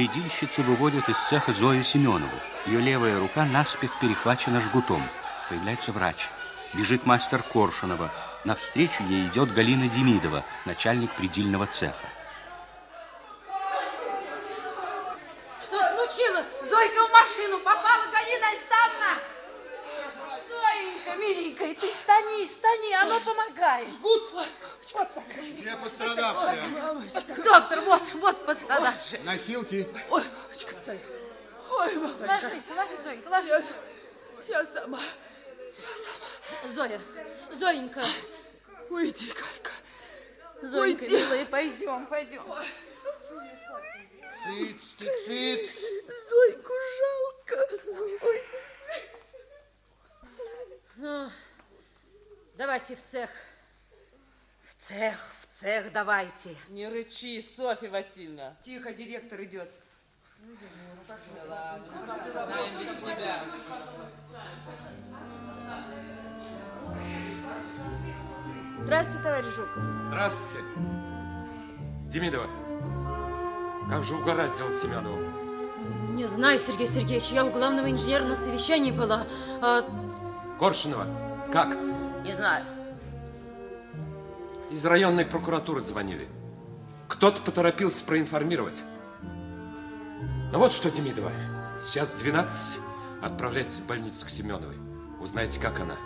Предильщицы выводят из цеха Зою Семенову. Ее левая рука наспех перехвачена жгутом. Появляется врач. Бежит мастер Коршунова. Навстречу ей идет Галина Демидова, начальник предельного цеха. Что случилось? Зойка в машину попала, Галина Александровна! Зоенька, миленькая, ты стани, стани, оно помогает. Жгут. Где пострадавшая? Доктор, вот, вот пострадавший. Носилки. Ой, мамочка. Ой, мама. Ложись, ложись, Зоенька, ложись. Я сама. Зоя, Зоенька, Уйди, Калька. Зоенька, Уйди. милая, пойдем, пойдем. Цыц, ты цыц. Зойку жалко. Ой. ну, давайте в цех. В цех, в цех давайте. Не рычи, Софья Васильевна. Тихо, директор идет. Знаем без тебя. Здравствуйте, товарищ Жуков. Здравствуйте. Демидова, как же угораздило Семенову? Не знаю, Сергей Сергеевич, я у главного инженера на совещании была. А Коршунова, как? Не знаю. Из районной прокуратуры звонили. Кто-то поторопился проинформировать. Ну вот что, Демидова, сейчас 12, отправляйтесь в больницу к Семеновой. Узнайте, как она.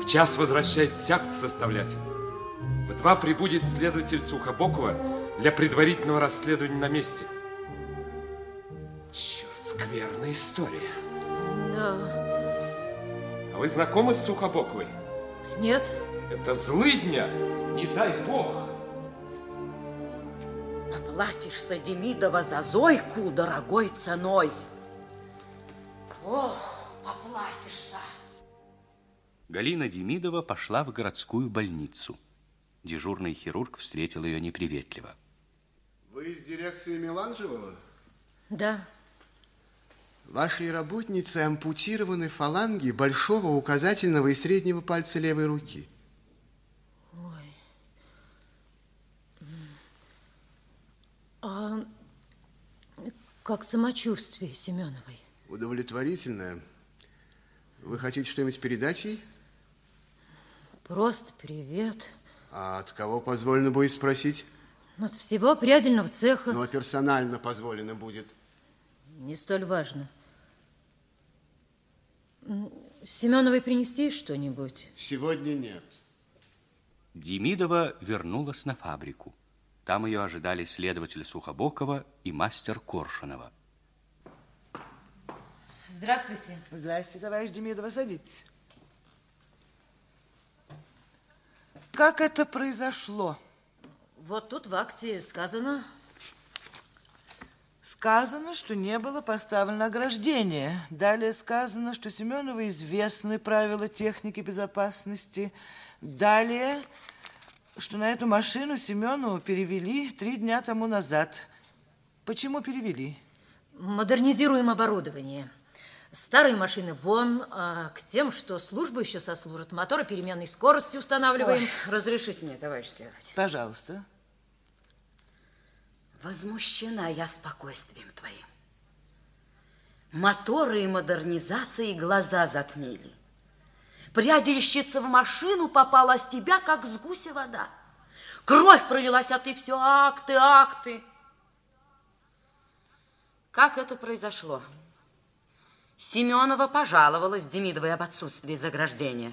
В час возвращайтесь акт составлять. В два прибудет следователь Сухобокова для предварительного расследования на месте. Черт, скверная история. да, А вы знакомы с Сухобоковой? нет, Это злыдня, не дай бог. Поплатишься, Демидова, за Зойку дорогой ценой. Ох, поплатишься. Галина Демидова пошла в городскую больницу. Дежурный хирург встретил ее неприветливо. Вы из дирекции Меланжевого? да. Вашей работнице ампутированы фаланги большого, указательного и среднего пальца левой руки. А как самочувствие Семеновой? Удовлетворительное. Вы хотите что-нибудь передать ей? Просто привет. А от кого позволено будет спросить? Ну, От всего прядельного цеха. Но персонально позволено будет. Не столь важно. Семеновой принести что-нибудь? Сегодня нет. Демидова вернулась на фабрику. Там ее ожидали следователь Сухобокова и мастер Коршунова. Здравствуйте. Здравствуйте, товарищ Демидова, садитесь. Как это произошло? Вот тут в акте сказано... Сказано, что не было поставлено ограждение. Далее сказано, что Семенову известны правила техники безопасности. Далее, что на эту машину Семенову перевели три дня тому назад. Почему перевели? Модернизируем оборудование. Старые машины вон, а к тем, что службу еще сослужат, моторы переменной скорости устанавливаем. разрешите мне, товарищ следователь. Пожалуйста. Возмущена я спокойствием твоим. Моторы и модернизации глаза затмили. Прядельщица в машину попала с тебя, как с гуся вода. Кровь пролилась, а ты все акты, акты. Как это произошло? Семенова пожаловалась Демидовой об отсутствии заграждения.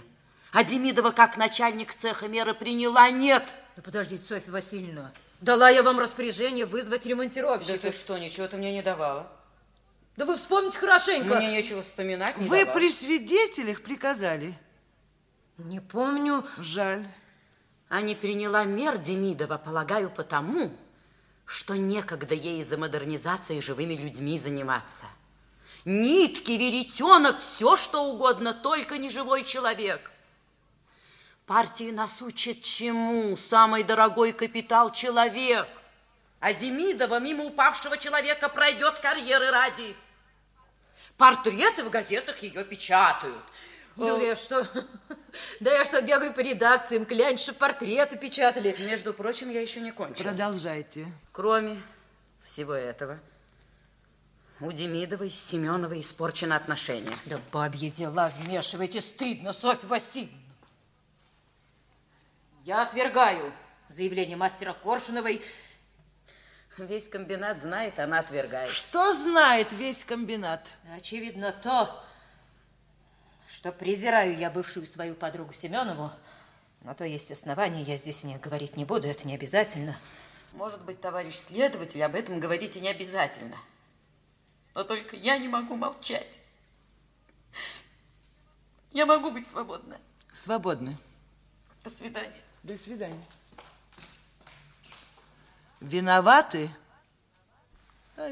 А Демидова, как начальник цеха меры, приняла нет. Да подождите, Софья Васильевна. Дала я вам распоряжение вызвать Да ремонтировщика. ты что, ничего ты мне не давала? Да вы вспомните хорошенько. Мне нечего вспоминать, не Вы давала. при свидетелях приказали. Не помню. Жаль. А не приняла мер Демидова, полагаю, потому, что некогда ей за модернизацией живыми людьми заниматься. Нитки, веретенок, все что угодно, только не живой человек. Партии нас учат чему? Самый дорогой капитал – человек. А Демидова мимо упавшего человека пройдет карьеры ради. Портреты в газетах ее печатают. Да я что? Да я что, бегаю по редакциям, глянь, что портреты печатали. Между прочим, я еще не кончила. Продолжайте. Кроме всего этого, У Демидовой с Семеновой испорчено отношения. Да бабьи дела вмешивайте, стыдно, Софья Васильевна. Я отвергаю заявление мастера Коршуновой. Весь комбинат знает, она отвергает. Что знает весь комбинат? Очевидно то, что презираю я бывшую свою подругу Семенову. На то есть основания, я здесь не говорить не буду, это не обязательно. Может быть, товарищ следователь, об этом говорить и не обязательно. Но только я не могу молчать. Я могу быть свободна. Свободны. До свидания. До свидания. Виноваты?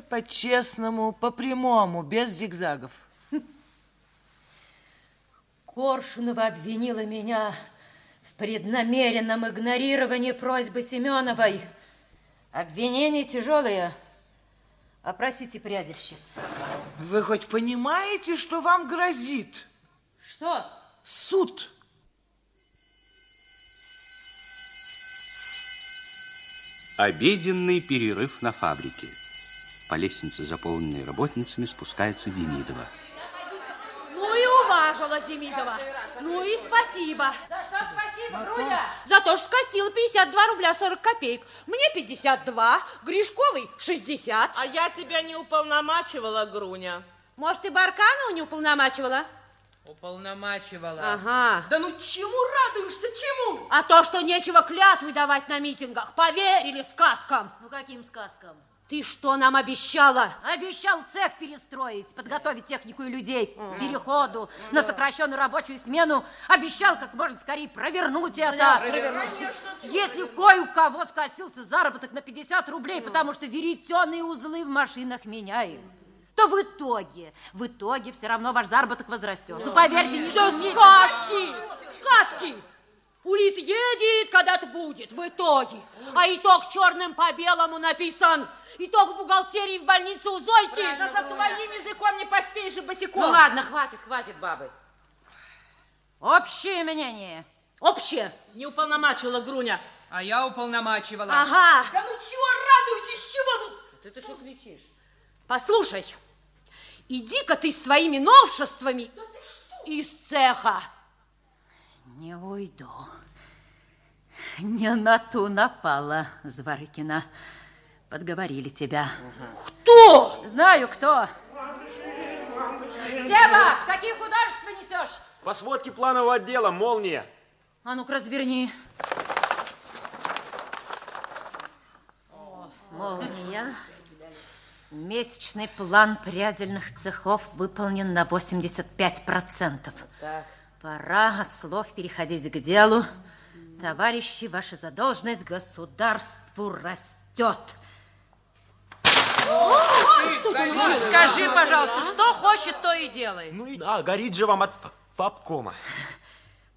По-честному, по-прямому, без зигзагов. Коршунова обвинила меня в преднамеренном игнорировании просьбы Семеновой. Обвинения тяжелые. Опросите прядельщиц. Вы хоть понимаете, что вам грозит? Что? Суд. Обеденный перерыв на фабрике. По лестнице, заполненной работницами, спускается Демидова. Ну и уважила Демидова. Ну и спасибо. За что спасибо, Груня? За то, что скостила 52 рубля 40 копеек. Мне 52, Гришковой 60. А я тебя не уполномачивала, Груня. Может, ты Барканову не уполномачивала? Уполномачивала. Ага. Да ну чему радуешься, чему? А то, что нечего клятвы давать на митингах, поверили сказкам. Ну, каким сказкам? Ты что нам обещала? Обещал цех перестроить, подготовить технику и людей к переходу на сокращенную рабочую смену. Обещал как можно скорее провернуть это. Если кое у кого скосился заработок на 50 рублей, потому что веретеные узлы в машинах меняем, то в итоге, в итоге все равно ваш заработок возрастет. Ну, поверьте, не Да шумите. сказки! Сказки! Улит едет, когда-то будет, в итоге. А итог черным по белому написан. Итог в бухгалтерии в больнице у Зойки. Да за твоим языком не поспеешь же босиком. Ну ладно, хватит, хватит, бабы. Общее мнение. Общее. Не уполномачивала, Груня. А я уполномачивала. Ага. Да ну чего радуетесь, чего? Ну, Ты ты что кричишь? Послушай, иди-ка ты своими новшествами из цеха. Не уйду. Не на ту напала, Зворыкина. Подговорили тебя. Кто? Знаю, кто. Сева, какие художества несешь? По сводке планового отдела «Молния». А ну-ка, разверни. Молния. Месячный план прядельных цехов выполнен на 85%. Так. Пора от слов переходить к делу. Товарищи, ваша задолженность государству растет. Скажи, пожалуйста, что хочет, то и делай. Ну и да, горит же вам от фабкома.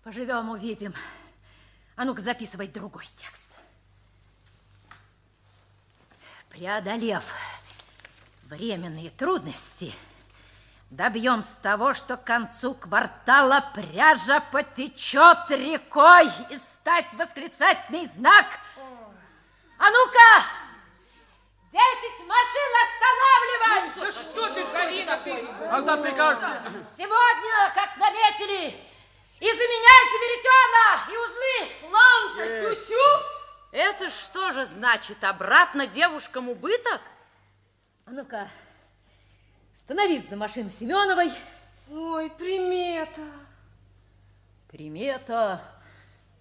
Поживем, увидим. А ну-ка, записывай другой текст. Преодолев временные трудности, добьемся того, что к концу квартала пряжа потечет рекой и ставь восклицательный знак. А ну-ка, десять машин останавливай! Да что ты, Галина, ты? Когда прикажете? Сегодня, как наметили, и заменяйте веретена и узлы. План-то тю-тю! Это что же значит, обратно девушкам убыток? А ну-ка, становись за машину Семеновой. Ой, примета. Примета.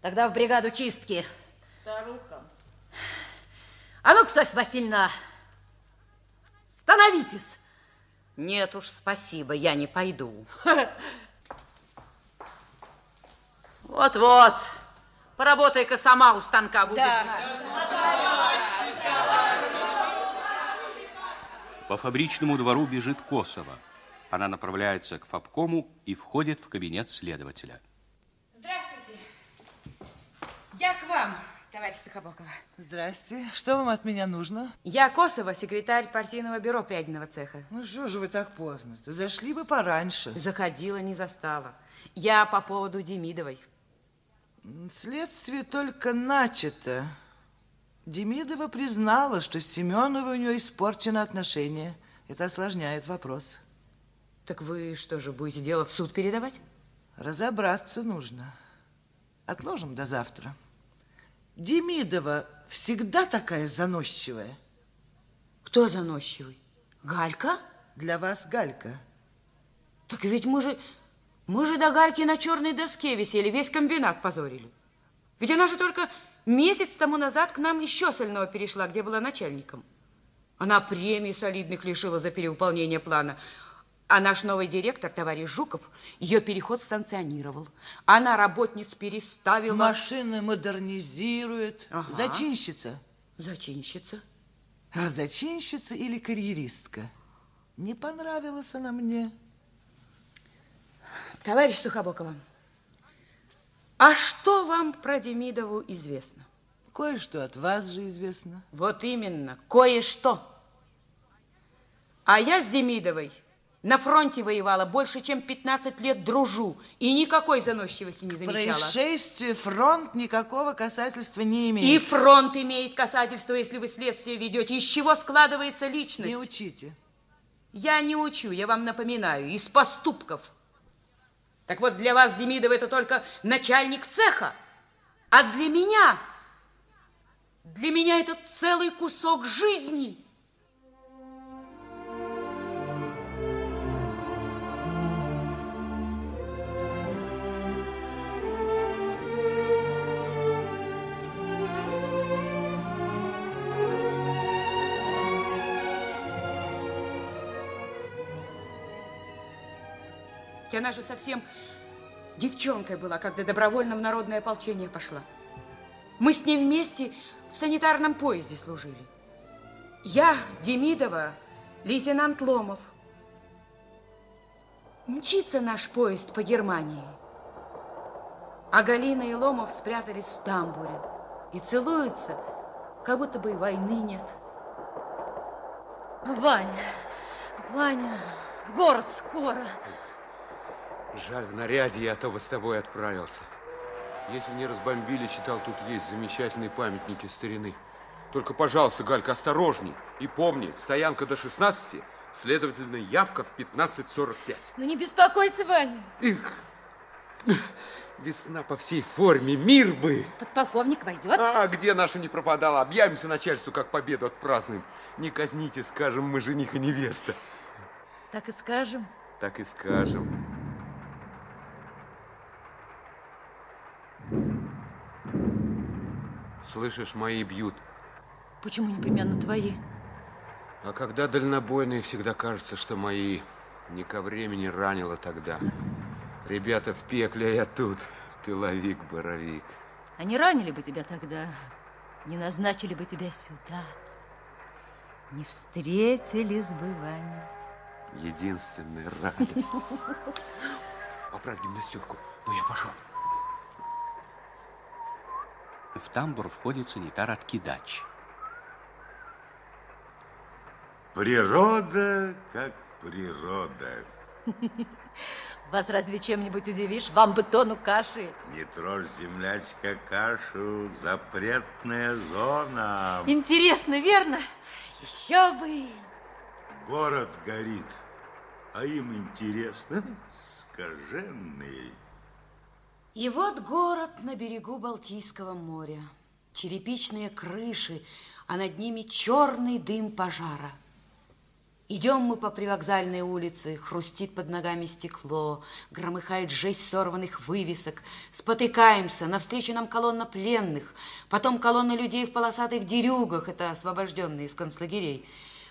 Тогда в бригаду чистки. Старуха. А ну-ка, Софья Васильевна, становитесь. Нет уж, спасибо, я не пойду. Вот-вот. Поработай-ка сама у станка, будешь знать. По фабричному двору бежит Косова. Она направляется к фабкому и входит в кабинет следователя. Здравствуйте. Я к вам, товарищ Сухобокова. Здрасте. Что вам от меня нужно? Я Косова, секретарь партийного бюро прядиного цеха. Ну что же вы так поздно? -то? Зашли бы пораньше. Заходила, не застала. Я по поводу Демидовой. Следствие только начато. Демидова признала, что с Семеновой у нее испорчено отношения. Это осложняет вопрос. Так вы что же, будете дело в суд передавать? Разобраться нужно. Отложим до завтра. Демидова всегда такая заносчивая. Кто заносчивый? Галька? Для вас Галька. Так ведь мы же... Мы же до Гальки на черной доске висели, весь комбинат позорили. Ведь она же только месяц тому назад к нам еще сольного перешла, где была начальником. Она премии солидных лишила за перевыполнение плана. А наш новый директор, товарищ Жуков, ее переход санкционировал. Она работниц переставила. Машины модернизирует. Ага. Зачинщица. Зачинщица. А зачинщица или карьеристка? Не понравилась она мне. Товарищ Сухобокова, а что вам про Демидову известно? Кое-что от вас же известно. Вот именно, кое-что. А я с Демидовой на фронте воевала больше, чем 15 лет дружу. И никакой заносчивости не замечала. Происшествие, фронт никакого касательства не имеет. И фронт имеет касательство, если вы следствие ведете. Из чего складывается личность? Не учите. Я не учу, я вам напоминаю, из поступков. Так вот, для вас Демидов это только начальник цеха. А для меня, для меня это целый кусок жизни. Она же совсем девчонкой была, когда добровольно в народное ополчение пошла. Мы с ней вместе в санитарном поезде служили. Я, Демидова, лейтенант Ломов. Мчится наш поезд по Германии. А Галина и Ломов спрятались в тамбуре и целуются, как будто бы и войны нет. Ваня, Ваня, город скоро. Жаль, в наряде я, то бы с тобой отправился. Если не разбомбили, читал, тут есть замечательные памятники старины. Только, пожалуйста, Галька, осторожней. И помни, стоянка до 16, следовательно, явка в 15.45. Ну не беспокойся, Ваня. Их, весна по всей форме, мир бы. Подполковник войдет. А где наша не пропадала? Объявимся начальству, как победу отпразднуем. Не казните, скажем, мы жених и невеста. Так и скажем. Так и скажем. Слышишь, мои бьют. Почему непременно твои? А когда дальнобойные, всегда кажется, что мои. Не ко времени ранило тогда. Ребята в пекле, а я тут. Тыловик, боровик. Они ранили бы тебя тогда, не назначили бы тебя сюда, не встретились бы, Ваня. Единственная радость. Поправь гимнастерку. Ну, я пошел. В тамбур входит санитар Откидач. Природа как природа. Вас разве чем-нибудь удивишь? Вам бы тону каши. Не трожь, землячка, кашу, запретная зона. Интересно, верно? Еще бы. Город горит, а им интересно, скаженный. И вот город на берегу Балтийского моря. Черепичные крыши, а над ними черный дым пожара. Идем мы по привокзальной улице, хрустит под ногами стекло, громыхает жесть сорванных вывесок, спотыкаемся, навстречу нам колонна пленных, потом колонна людей в полосатых дерюгах, это освобожденные из концлагерей,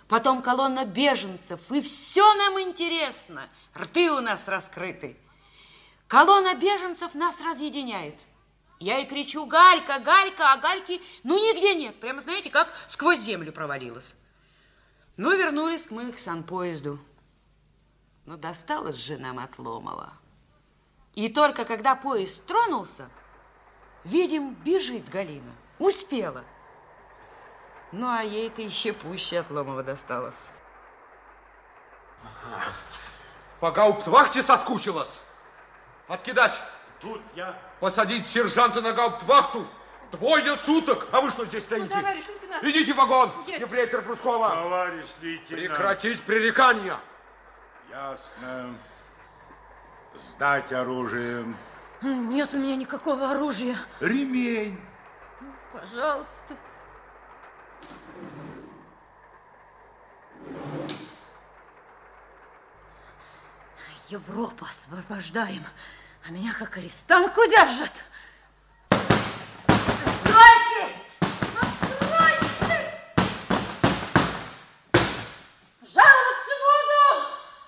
потом колонна беженцев, и все нам интересно, рты у нас раскрыты. Колонна беженцев нас разъединяет. Я и кричу, Галька, Галька, а Гальки ну нигде нет, прямо знаете, как сквозь землю провалилась. Ну, вернулись мы к санпоезду. Но досталось же нам от Ломова. И только когда поезд тронулся, видим, бежит Галина. Успела. Ну, а ей-то еще пуще от Ломова досталось. По гауптвахте соскучилась. Откидач. Тут я. Посадить сержанта на гауптвахту. Двое суток! А вы что здесь стоите? Ну, товарищ лейтенант. Идите в вагон, Есть. ефрейтор Брускова. Товарищ лейтенант. Прекратить пререкания. Ясно. Сдать оружие. Нет у меня никакого оружия. Ремень. Пожалуйста. Европу освобождаем, а меня как арестантку держат. Откройте! Откройте! Жаловаться буду!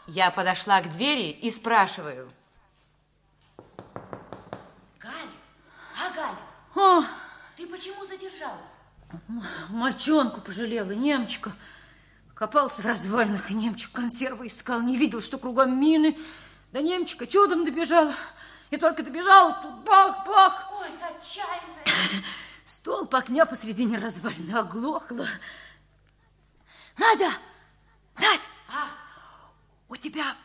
Я подошла к двери и спрашиваю. Галя, а Галя, О, ты почему задержалась? мальчонку пожалела, немчика. Копался в развалинах, и немчик консервы искал. Не видел, что кругом мины. Да немчика чудом добежала. И только добежала, тут бах-бах. Ой, отчаянная. Столб огня посредине развалины оглохла. Надя! Надь! А, У тебя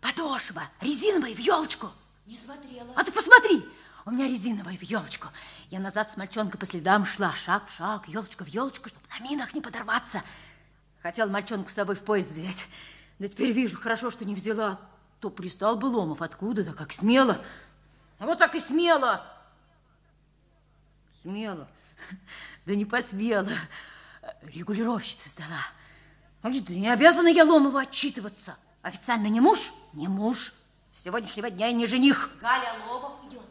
подошва резиновая в елочку. не смотрела. А ты посмотри, у меня резиновая в елочку. Я назад с мальчонкой по следам шла, шаг в шаг, елочка в елочку, чтобы на минах не подорваться. Хотел мальчонку с собой в поезд взять. Да теперь вижу, хорошо, что не взяла. То пристал бы Ломов откуда-то, как смело. А вот так и смело. Смело. Да не посмела. Регулировщица сдала. А где не обязана я Ломову отчитываться. Официально не муж? Не муж. С сегодняшнего дня и не жених. Галя Лобов идет.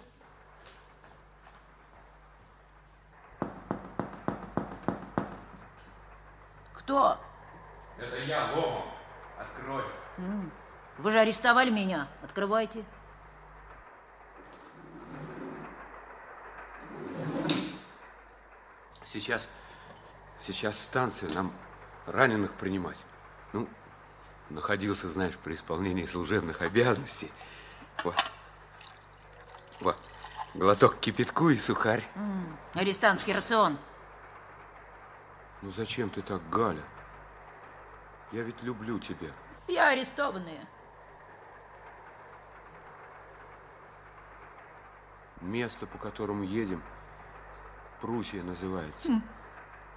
Кто? Это я, Ломов. Открой. М, Вы же арестовали меня. Открывайте. Сейчас, сейчас станция, нам раненых принимать. Ну, находился, знаешь, при исполнении служебных обязанностей. Вот. Вот. Глоток кипятку и сухарь. М, Арестантский рацион. Ну зачем ты так, Галя? Я ведь люблю тебя. Я арестованная. Место, по которому едем, Пруссия называется. М,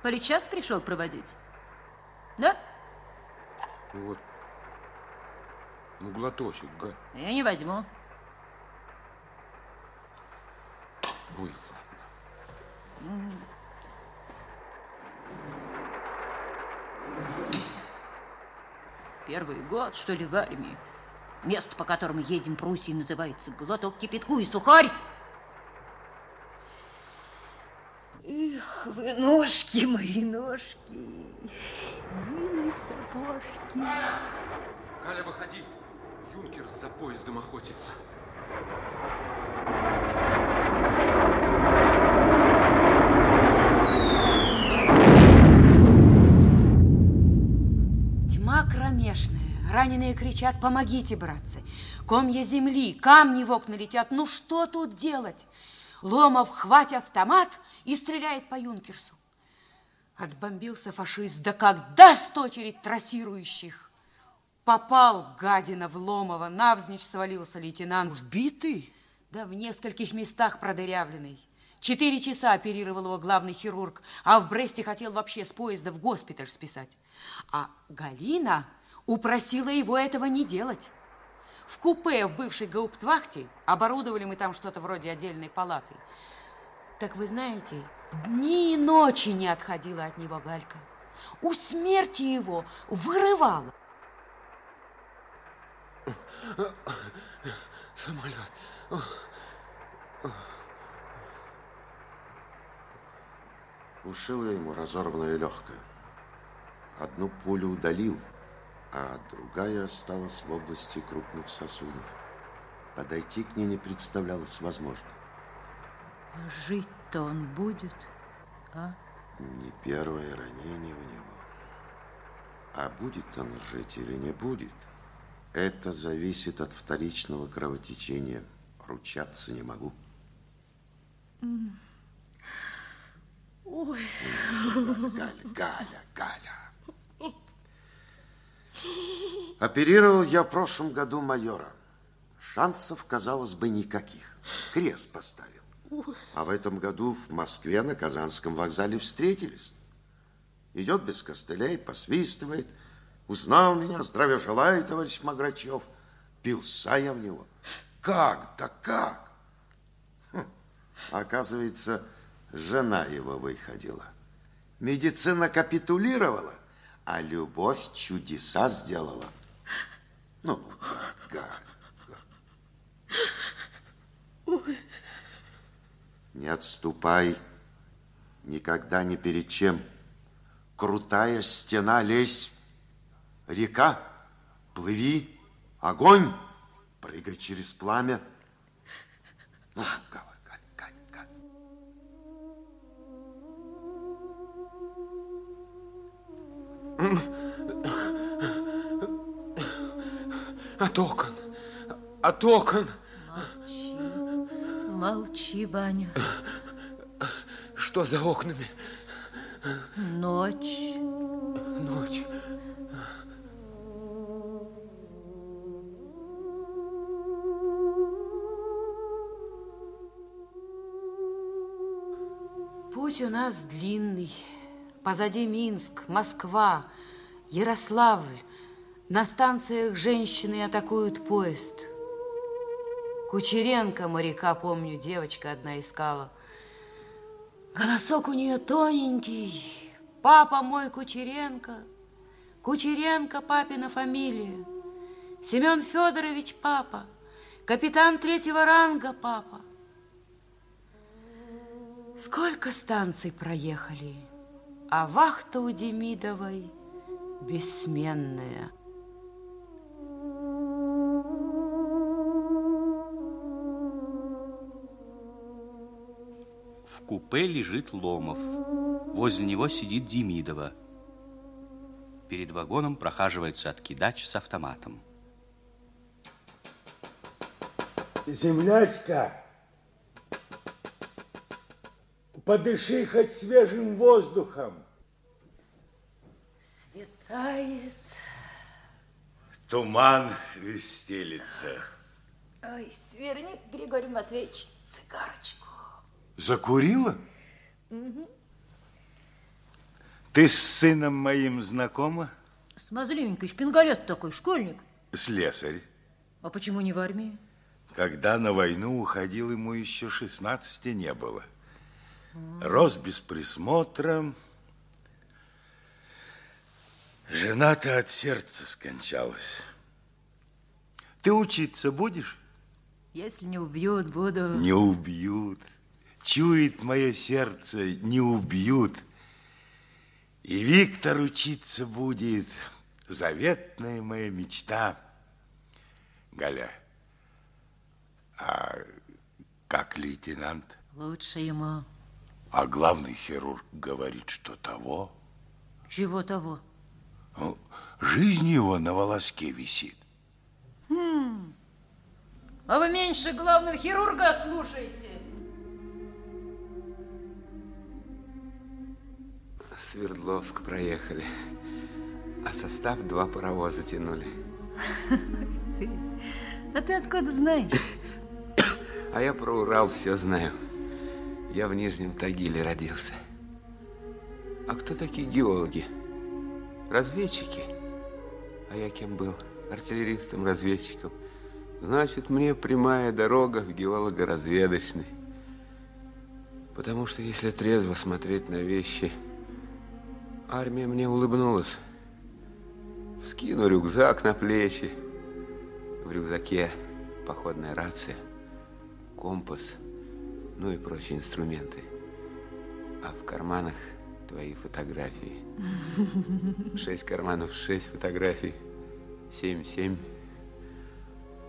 Политчас пришел проводить? Да? Ну вот. Ну, глоточек, Галь. Я не возьму. Ой, М. Первый год, что ли, в армии. Место, по которому едем Пруссии, называется глоток кипятку и сухарь. Эх, вы ножки мои, ножки, милые сапожки. Галя, выходи. Юнкер за поездом охотится. Тьма кромешная. Раненые кричат, помогите, братцы. Комья земли, камни в окна летят. Ну что тут делать? Ломов, хватит автомат и стреляет по Юнкерсу. Отбомбился фашист, да как даст очередь трассирующих. Попал, гадина, в Ломова, навзничь свалился лейтенант. Убитый? Да в нескольких местах продырявленный. Четыре часа оперировал его главный хирург, а в Бресте хотел вообще с поезда в госпиталь списать. А Галина упросила его этого не делать. В купе в бывшей гауптвахте оборудовали мы там что-то вроде отдельной палаты. Так вы знаете, дни и ночи не отходила от него Галька. У смерти его вырывала. Самолет. Ушил я ему разорванное легкое. Одну пулю удалил, а другая осталась в области крупных сосудов. Подойти к ней не представлялось возможным. А жить-то он будет, а? Не первое ранение у него. А будет он жить или не будет, это зависит от вторичного кровотечения. Ручаться не могу. Ой. Галя, Галя, Галя. Оперировал я в прошлом году майора. Шансов, казалось бы, никаких. Крест поставил. А в этом году в Москве на Казанском вокзале встретились. Идет без костылей, посвистывает. Узнал меня, здравия желаю, товарищ Маграчев. Пился я в него. Как? Да как? Хм. Оказывается, жена его выходила. Медицина капитулировала, а любовь чудеса сделала. Ну, Галя, Ой. Не отступай никогда ни перед чем. Крутая стена лезь, река, плыви, огонь, прыгай через пламя. Ну, Галя. От окон, от окон. Молчи, Баня. Что за окнами? Ночь. Ночь. Путь у нас длинный. Позади Минск, Москва, Ярославль. На станциях женщины атакуют поезд. Кучеренко, моряка, помню, девочка одна искала. Голосок у нее тоненький. Папа мой Кучеренко. Кучеренко папина фамилия. Семен Федорович папа. Капитан третьего ранга папа. Сколько станций проехали, а вахта у Демидовой бессменная. Купе лежит Ломов. Возле него сидит Демидова. Перед вагоном прохаживается откидач с автоматом. Землячка, подыши хоть свежим воздухом. Светает. Туман весь стелится. Ой, сверни, Григорий Матвеевич, цигарочку. Закурила? Ты с сыном моим знакома? Смазливенький, шпингалет такой, школьник. Слесарь. А почему не в армии? Когда на войну уходил, ему еще 16 не было. Рос без присмотра. Жена-то от сердца скончалась. Ты учиться будешь? Если не убьют, буду... Не убьют. Чует мое сердце, не убьют. И Виктор учиться будет. Заветная моя мечта. Галя, а как лейтенант? Лучше ему. А главный хирург говорит, что того. Чего того? Ну, жизнь его на волоске висит. Хм. А вы меньше главного хирурга слушайте. Свердловск проехали, а состав два паровоза тянули. Ты. А ты откуда знаешь? А я про Урал все знаю. Я в Нижнем Тагиле родился. А кто такие геологи? Разведчики. А я кем был? Артиллеристом, разведчиком. Значит, мне прямая дорога в геолого-разведочный. Потому что если трезво смотреть на вещи, армия мне улыбнулась. Вскину рюкзак на плечи. В рюкзаке походная рация, компас, ну и прочие инструменты. А в карманах твои фотографии. Шесть карманов, шесть фотографий. Семь, семь.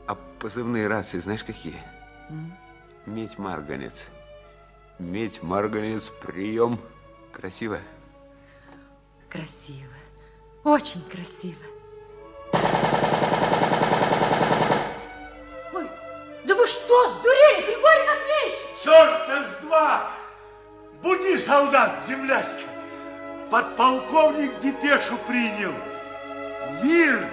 А позывные рации знаешь какие? Медь Марганец. Медь Марганец, прием. Красиво? Красиво. Очень красиво. Ой, да вы что, сдурели, Григорий Матвеевич? Черта с два! Буди, солдат, земляцкий! Подполковник депешу принял. Мир.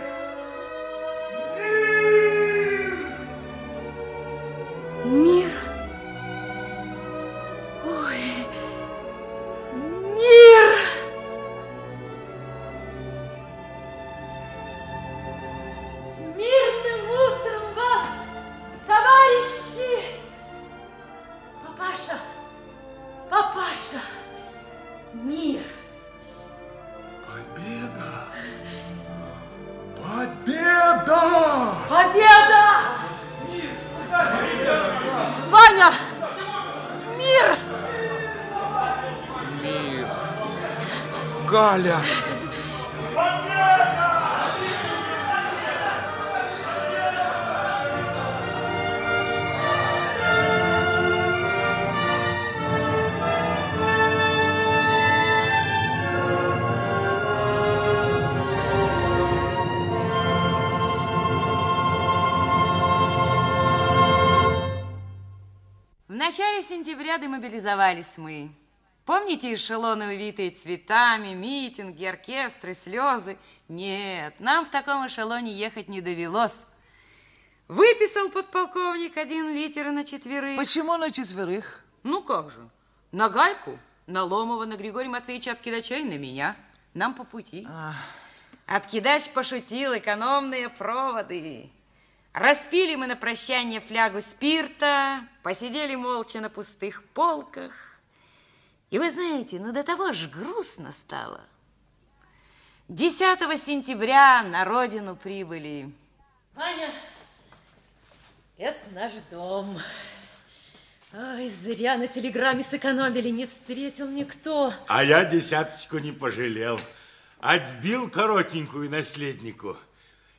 Сентября демобилизовались мы. Помните эшелоны, увитые цветами, митинги, оркестры, слезы? Нет, нам в таком эшелоне ехать не довелось. Выписал подполковник один литер на четверых. Почему на четверых? Ну как же, на Гальку, на Ломова, на Григория Матвеевича Откидача и на меня. Нам по пути. Откидач пошутил, экономные проводы. Распили мы на прощание флягу спирта, посидели молча на пустых полках. И вы знаете, ну до того ж грустно стало. 10 сентября на родину прибыли. Ваня, это наш дом. Ой, зря на телеграмме сэкономили, не встретил никто. А я десяточку не пожалел. Отбил коротенькую наследнику.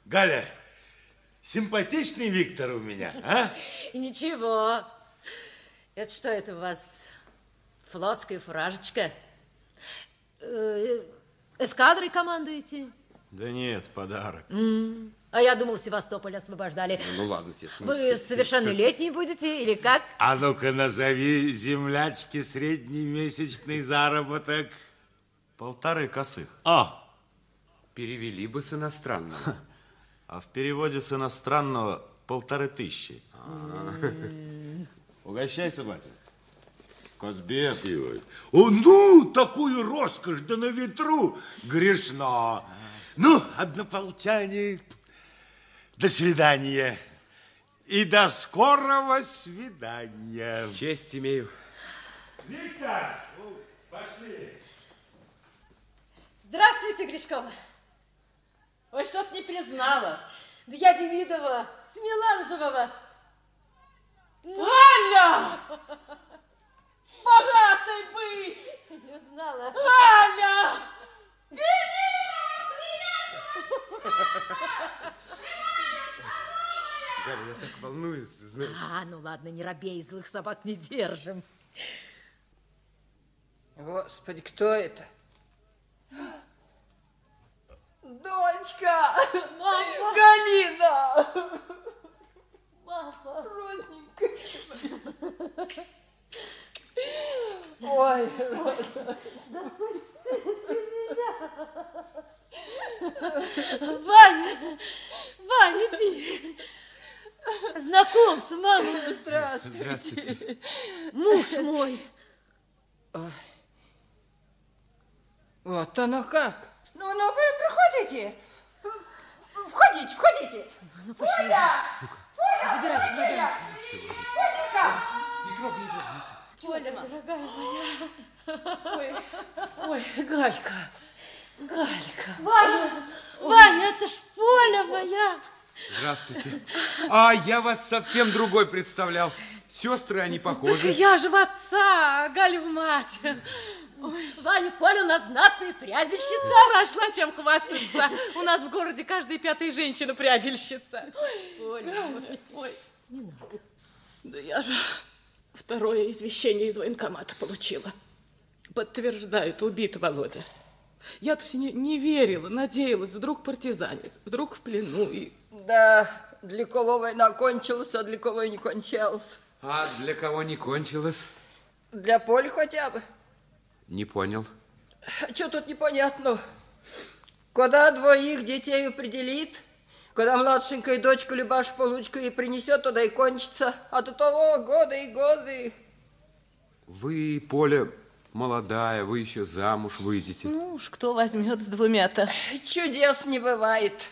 Галя, симпатичный Виктор у меня, а? Ничего. Это что это у вас? Флотская фуражечка? Э, Эскадрой командуете? Да нет, подарок. М, А я думал, Севастополь освобождали. Ну ладно, тебе. Вы совершеннолетний будете или как? А ну-ка назови землячки средний месячный заработок. Полторы косых. А, Перевели бы с иностранного. А в переводе с иностранного полторы тысячи. Угощайся, батя. Козбек. О, ну, такую роскошь, да на ветру грешно. Ну, однополчане, до свидания. И до скорого свидания. Честь имею. Виктор, пошли. Здравствуйте, Гришкова. Ой, что-то не признала. Да я Демидова, с Меланжевого. Аля! Богатой быть! Не узнала. Аля! Галя, я так волнуюсь, ты знаешь. А, ну ладно, не робей, злых собак не держим. Господи, кто это? Дочка! Мама! Галина! Мама! Родненькая. Ой, Ваня! Ваня, иди! Знакомься, мама. Здравствуйте. Здравствуйте. Муж мой. Вот оно как. Ну, ну, вы проходите. Входите, входите. Ну, пошли. Оля! Забирай чемодан. Входи-ка. Оля, дорогая моя. Ой, ой, Галька, Галька. Ваня, Ваня, это ж Поля моя. Здравствуйте. А, я вас совсем другой представлял. Сестры, они похожи. Я же в отца, а Галя в мать. Ваня, Поля у нас знатная прядельщица. Нашла чем хвастаться. У нас в городе каждая пятая женщина прядельщица. Поля. Ой, не надо. Да я же второе извещение из военкомата получила. Подтверждают, убит Володя. Я-то все не, не верила, надеялась, вдруг партизанец, вдруг в плену. И... Да, для кого война кончилась, а для кого и не кончалась. А для кого не кончилось? Для Поли хотя бы. Не понял. Что тут непонятно? Куда двоих детей определит, когда младшенькая дочка Любаш получку и принесет, туда и кончится. А до того годы и годы. Вы, Поля, молодая, вы еще замуж выйдете. Ну уж кто возьмет с двумя-то. Чудес не бывает.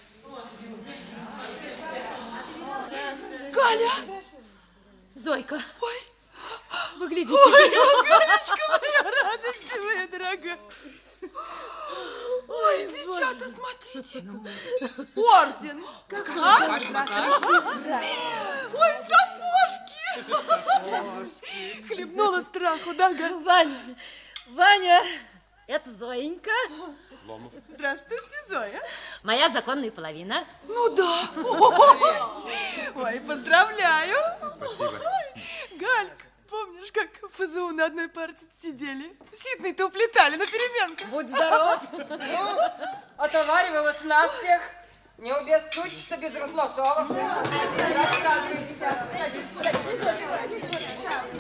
Галя! Зойка. Ой, Вы глядите. Ой, Галечка моя, радость моя дорогая. Ой, девчата, смотрите. Орден. Как А? Ой, сапожки. Хлебнула страху, да, Галь? Ваня, Ваня, это Зоенька. Ломов. Здравствуйте, Зоя. Моя законная половина. Ну да. Ой, поздравляю. Спасибо. Галька, помнишь, как в ФЗУ на одной парте сидели? Сидный-то уплетали на переменках. Будь здоров. Ну, отоваривалась наспех. Не убессудь, что без садись.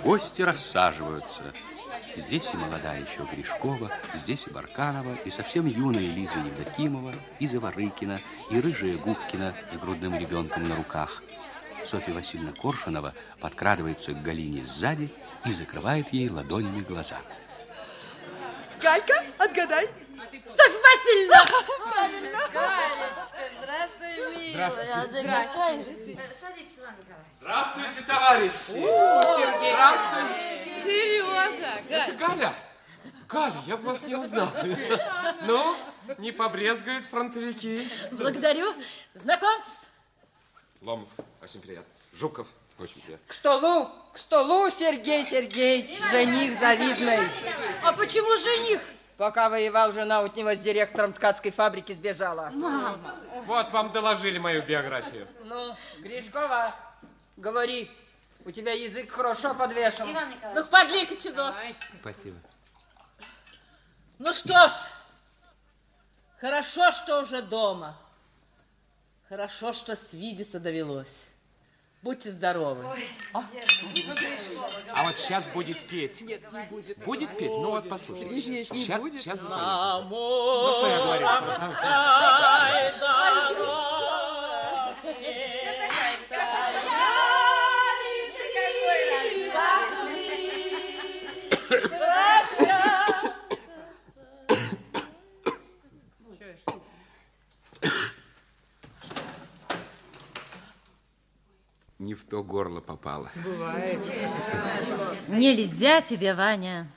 Гости рассаживаются. Здесь и молодая еще Гришкова, здесь и Барканова, и совсем юная Лиза Евдокимова, и Заворыкина, и рыжая Губкина с грудным ребенком на руках. Софья Васильевна Коршунова подкрадывается к Галине сзади и закрывает ей ладонями глаза. Галька, отгадай. Софья Васильевна! Правильно. Галечка, здравствуй, милая. Здравствуйте. Да Здравствуйте. какая же ты? Садитесь, Иван Николаевич. Здравствуйте, товарищи! Сергей. Здравствуйте! Сережа, Это Галя? Галя, я бы вас не узнал. Ну, не побрезгуют фронтовики. Благодарю. Знакомьтесь. Ломов, очень приятно. Жуков, очень приятно. К столу, к столу, Сергей Сергеевич, жених завидный. А почему жених? Пока воевал, жена от него с директором ткацкой фабрики сбежала. Мама. Вот вам доложили мою биографию. Ну, Гришкова, говори. У тебя язык хорошо подвешен. Иван Николаевич. Ну, подлей-ка чудо. Спасибо. Ну что ж, хорошо, что уже дома. Хорошо, что свидеться довелось. Будьте здоровы. А вот сейчас будет петь. Нет, не будет. Будет петь? Ну вот послушайте. Сейчас, сейчас запою. Ну что я говорю? То горло попало. Бывает. Нельзя тебе, Ваня.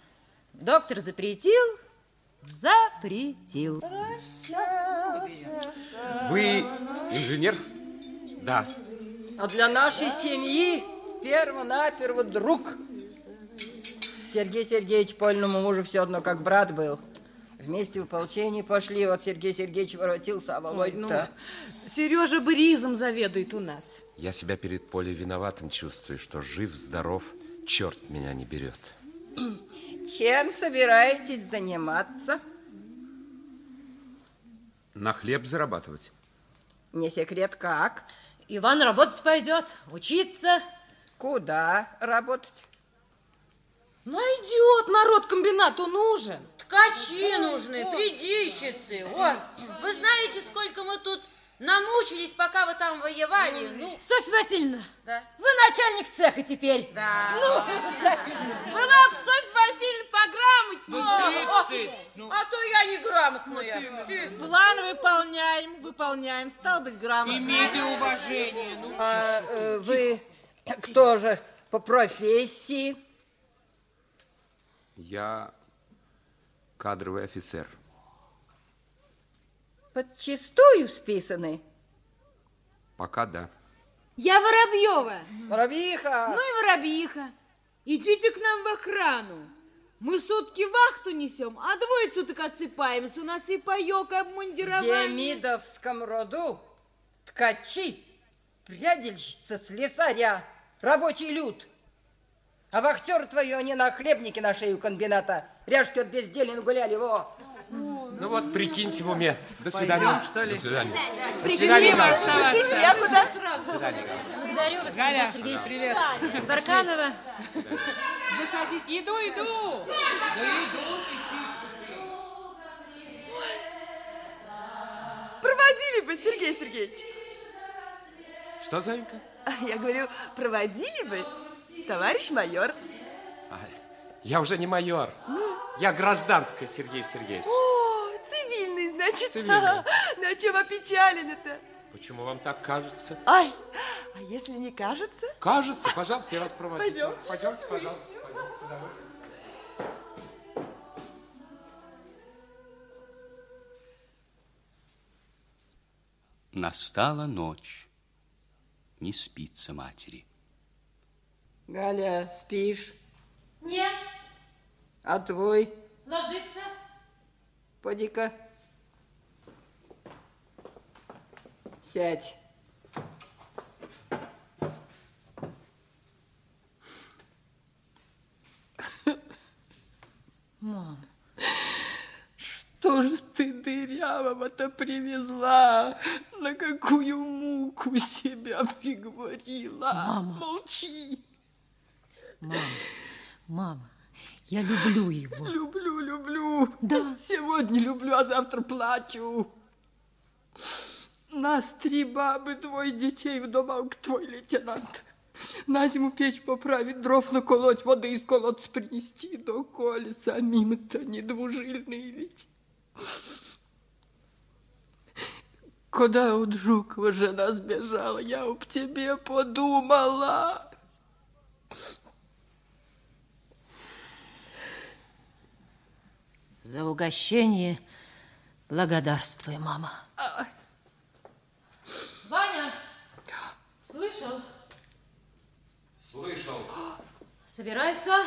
Доктор запретил, запретил. Вы инженер? Да. А для нашей семьи перво-наперво друг. Сергей Сергеевич польному мужу все одно как брат был. Вместе в ополчение пошли, вот Сергей Сергеевич воротился, а Ой, ну. Сережа Боризом заведует у нас. Я себя перед Полей виноватым чувствую, что жив, здоров, черт меня не берет. Чем собираетесь заниматься? На хлеб зарабатывать. Не секрет, как? Иван работать пойдет, учиться. Куда работать? Найдет, народ комбинату нужен. Ткачи нужны, придищицы. О, вы знаете, сколько мы тут намучились, пока вы там воевали? Ну, Софья Васильевна, да. вы начальник цеха теперь. Да. Ну, так. Была бы Софья Васильевна пограмотнее. Ну, А то я неграмотная. План выполняем, выполняем. Стал быть грамотным. Имейте уважение. Ну, А, э, вы кто же по профессии? Я кадровый офицер. Подчистую списаны? Пока да. Я Воробьева. Воробьиха. Ну и Воробьиха. Идите к нам в охрану. Мы сутки вахту несем, а двое суток отсыпаемся. У нас и паёк, и В обмундирование. Демидовском роду ткачи, прядельщица, слесаря, рабочий люд. А вахтеры твои, они на хлебнике на шею комбината. Ряжки от безделия гуляли, во. Ну вот, прикиньте в уме. До свидания. Пойдем, что ли? До свидания. До свидания. Иван, Галя. слушайте, я куда? До свидания. Благодарю вас, Галя, Сергей Сергеевич. привет. Барканова. Заходи. Иду, иду. Да иду. Проводили бы, Сергей Сергеевич. Что, Зайка? Я говорю, проводили бы, товарищ майор. Я уже не майор. Я гражданский, Сергей Сергеевич. О, цивильный, значит. Цивильный. На чем опечалены-то? Почему вам так кажется? Ай, а если не кажется? Кажется, пожалуйста, я вас провожу. Пойдемте. Пойдемте, пожалуйста. Пойдемте с удовольствием. Настала ночь. Не спится матери. Галя, спишь? Нет, А твой? ложиться. Поди-ка. Сядь. Мам, Что же ты дырявого-то привезла? На какую муку себя приговорила? Мама. Молчи. мам, мама, я люблю его. Люблю, люблю. Да. Сегодня люблю, а завтра плачу. Нас три бабы, двое детей, вдобавок твой лейтенант. На зиму печь поправить, дров наколоть, воды из колодца принести, до коли самим-то не двужильные ведь. Куда от Жукова жена сбежала, я об тебе подумала. За угощение благодарствуй, мама. Ваня, слышал? Слышал. Собирайся.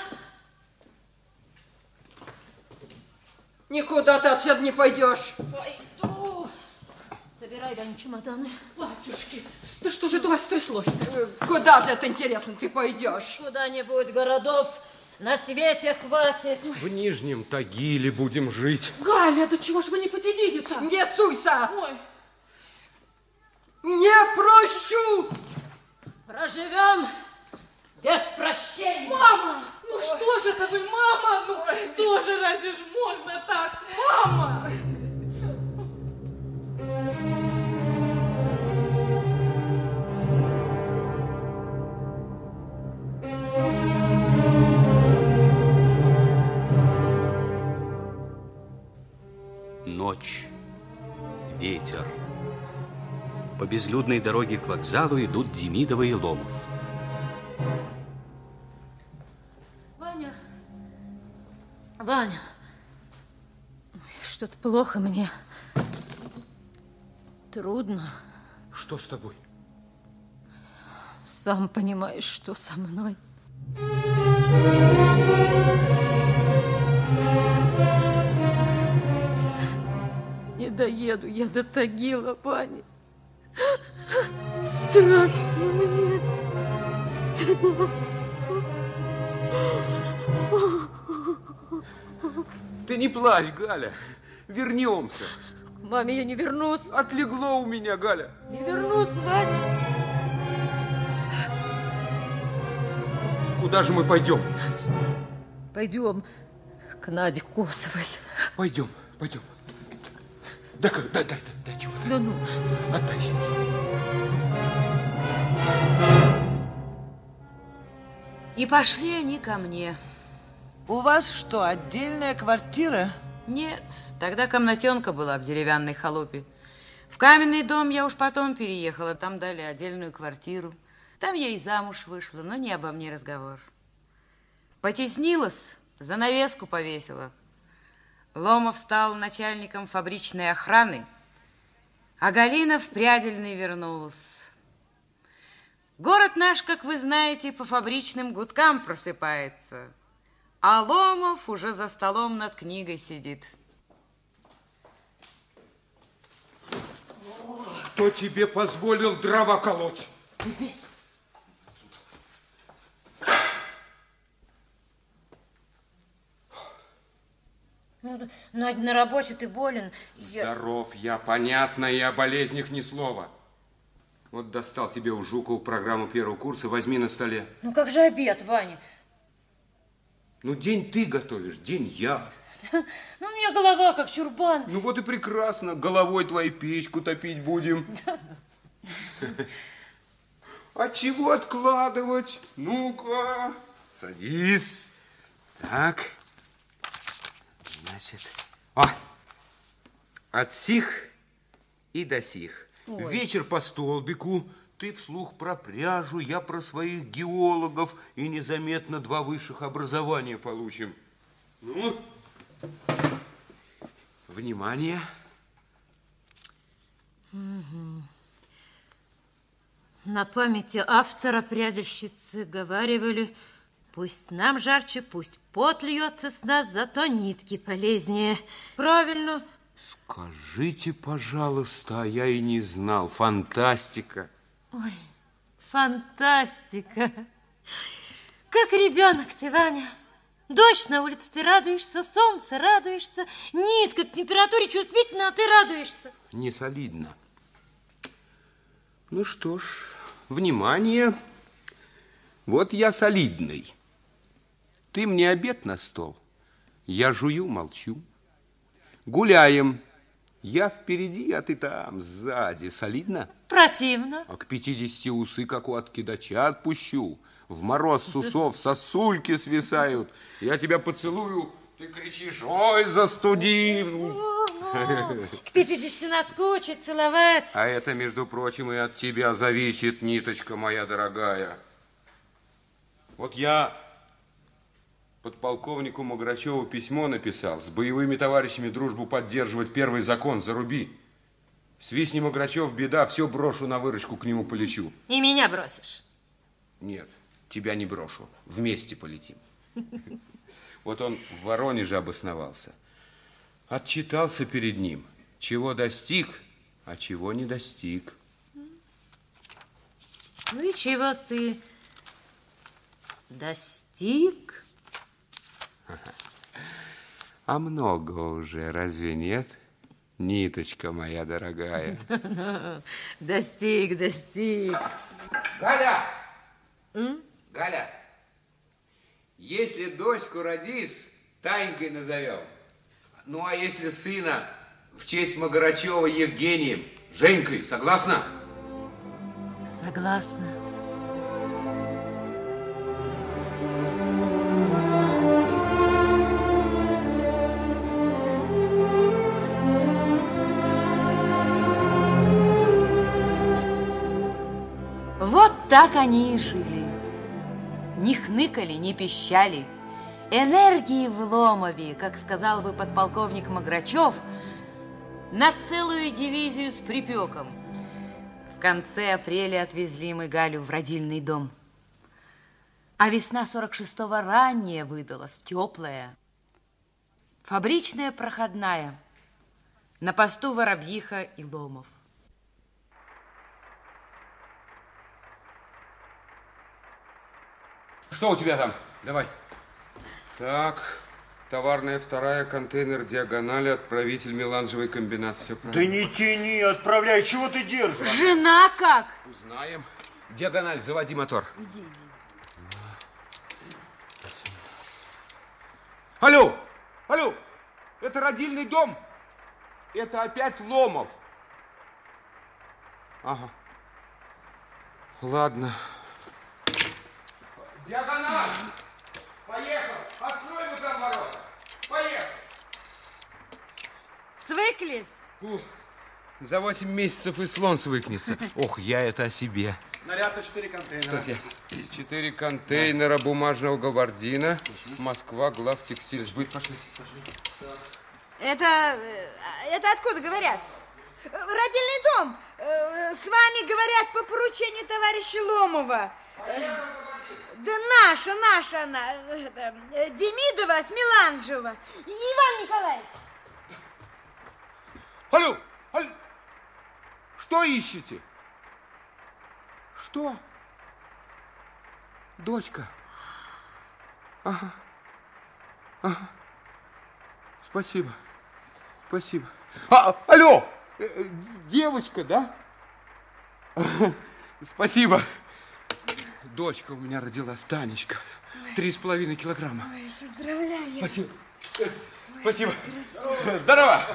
Никуда ты отсюда не пойдешь. Пойду. Собирай, Ваня, чемоданы. Батюшки, да что же это у вас стряслось-то? Куда же это, интересно, ты пойдешь? Куда-нибудь городов на свете хватит. В Нижнем Тагиле будем жить. Галя, да чего ж вы не поделили-то? Не суйся! Ой. Не прощу! Проживем без прощения. Мама, ну что же это вы, мама? Ну тоже разве ж можно так, мама? Ночь. Ветер. По безлюдной дороге к вокзалу идут Демидова и Ломов. Ваня. Ваня. Что-то плохо мне. Трудно. Что с тобой? Сам понимаешь, что со мной. Не доеду я до Тагила, Ваня. Страшно мне. Страшно. Ты не плачь, Галя. Вернемся. Маме я не вернусь. Отлегло у меня, Галя. Не вернусь, Ваня. Куда же мы пойдем? Пойдем к Наде Косовой. Пойдем, пойдем. Дай, дай, дай, дай, дай чего Да ну. Отдай. И пошли они ко мне. У вас что, отдельная квартира? Нет, тогда комнатенка была в деревянной халупе. В каменный дом я уж потом переехала, там дали отдельную квартиру. Там я и замуж вышла, но не обо мне разговор. Потеснилась, занавеску повесила. Ломов стал начальником фабричной охраны, а Галина в Прядельный вернулась. Город наш, как вы знаете, по фабричным гудкам просыпается, а Ломов уже за столом над книгой сидит. Кто тебе позволил дрова колоть? Ну, Надь, на работе ты болен. Я- Здоров я, понятно, и о болезнях ни слова. Вот достал тебе у Жукова программу первого курса, возьми на столе. Ну как же обед, Ваня? Ну, день ты готовишь, день я. Ну, у меня голова как чурбан. Ну, вот и прекрасно. Головой твоей печку топить будем. А чего откладывать? Ну-ка, садись. Так. Значит, о, от сих и до сих. Ой. Вечер по столбику, ты вслух про пряжу, я про своих геологов, и незаметно два высших образования получим. Ну, внимание. Мгм. На памяти автора прядельщицы говаривали, пусть нам жарче, пусть пот льется с нас, зато нитки полезнее. Правильно. Скажите, пожалуйста, а я и не знал. Фантастика. Ой, фантастика. Как ребенок ты, Ваня. Дождь на улице, ты радуешься, солнце радуешься, нитка к температуре чувствительна, а ты радуешься. Не солидно. Ну что ж, внимание. Вот я солидный. Ты мне обед на стол. Я жую, молчу. Гуляем. Я впереди, а ты там, сзади. Солидно? Противно. А к 50 усы, как у откидача, отпущу. В мороз с усов сосульки свисают. Я тебя поцелую, ты кричишь, ой, застудил. К 50 наскучит целовать. А это, между прочим, и от тебя зависит, ниточка моя дорогая. Вот я подполковнику Маграчеву письмо написал. С боевыми товарищами дружбу поддерживать первый закон, заруби. Свистни Маграчев, беда, все брошу на выручку, к нему полечу. И меня бросишь. Нет, тебя не брошу. Вместе полетим. Вот он в Воронеже обосновался. Отчитался перед ним, чего достиг, а чего не достиг. Ну и чего ты достиг? А много уже, разве нет? Ниточка моя дорогая. Достиг, достиг. Галя! М? Галя, если дочку родишь, Танькой назовем. Ну, а если сына в честь Магарачева Евгением, Женькой, согласна? Согласна. Так они и жили. Не хныкали, не пищали. Энергии в Ломове, как сказал бы подполковник Маграчев, на целую дивизию с припеком. В конце апреля отвезли мы Галю в родильный дом. А весна 46-го ранняя выдалась, теплая. Фабричная проходная. На посту Воробьиха и Ломов. Что у тебя там? Давай. Так, товарная вторая, контейнер диагонали, отправитель меланжевый комбинат. Все правильно. Да не тяни, отправляй. Чего ты держишь? Жена как? Узнаем. Диагональ, заводи мотор. Иди, иди. Алло, алло, это родильный дом? Это опять Ломов. Ага. Ладно. Диагональ! Поехал! Открой вы там ворота! Поехал! Свыклись? Ух, за 8 месяцев и слон свыкнется. Ох, я это о себе. Наряд на 4 контейнера. Я. Четыре контейнера бумажного габардина. Москва, главтекстиль, сбыт. Пошли, пошли. Это, э, это откуда говорят? Родильный дом. Э, С вами говорят по поручению товарища Ломова. Э, Да наша, наша она. э, Демидова с Меланжева. Иван Николаевич. Алло, алло. Что ищете? Что? Дочка. Ага. Ага. Спасибо. Спасибо. А, алло! Э, э, Девочка, да? Спасибо. Дочка у меня родилась, Танечка. Три с половиной килограмма. Ой, поздравляю. Спасибо. Спасибо. Здорово.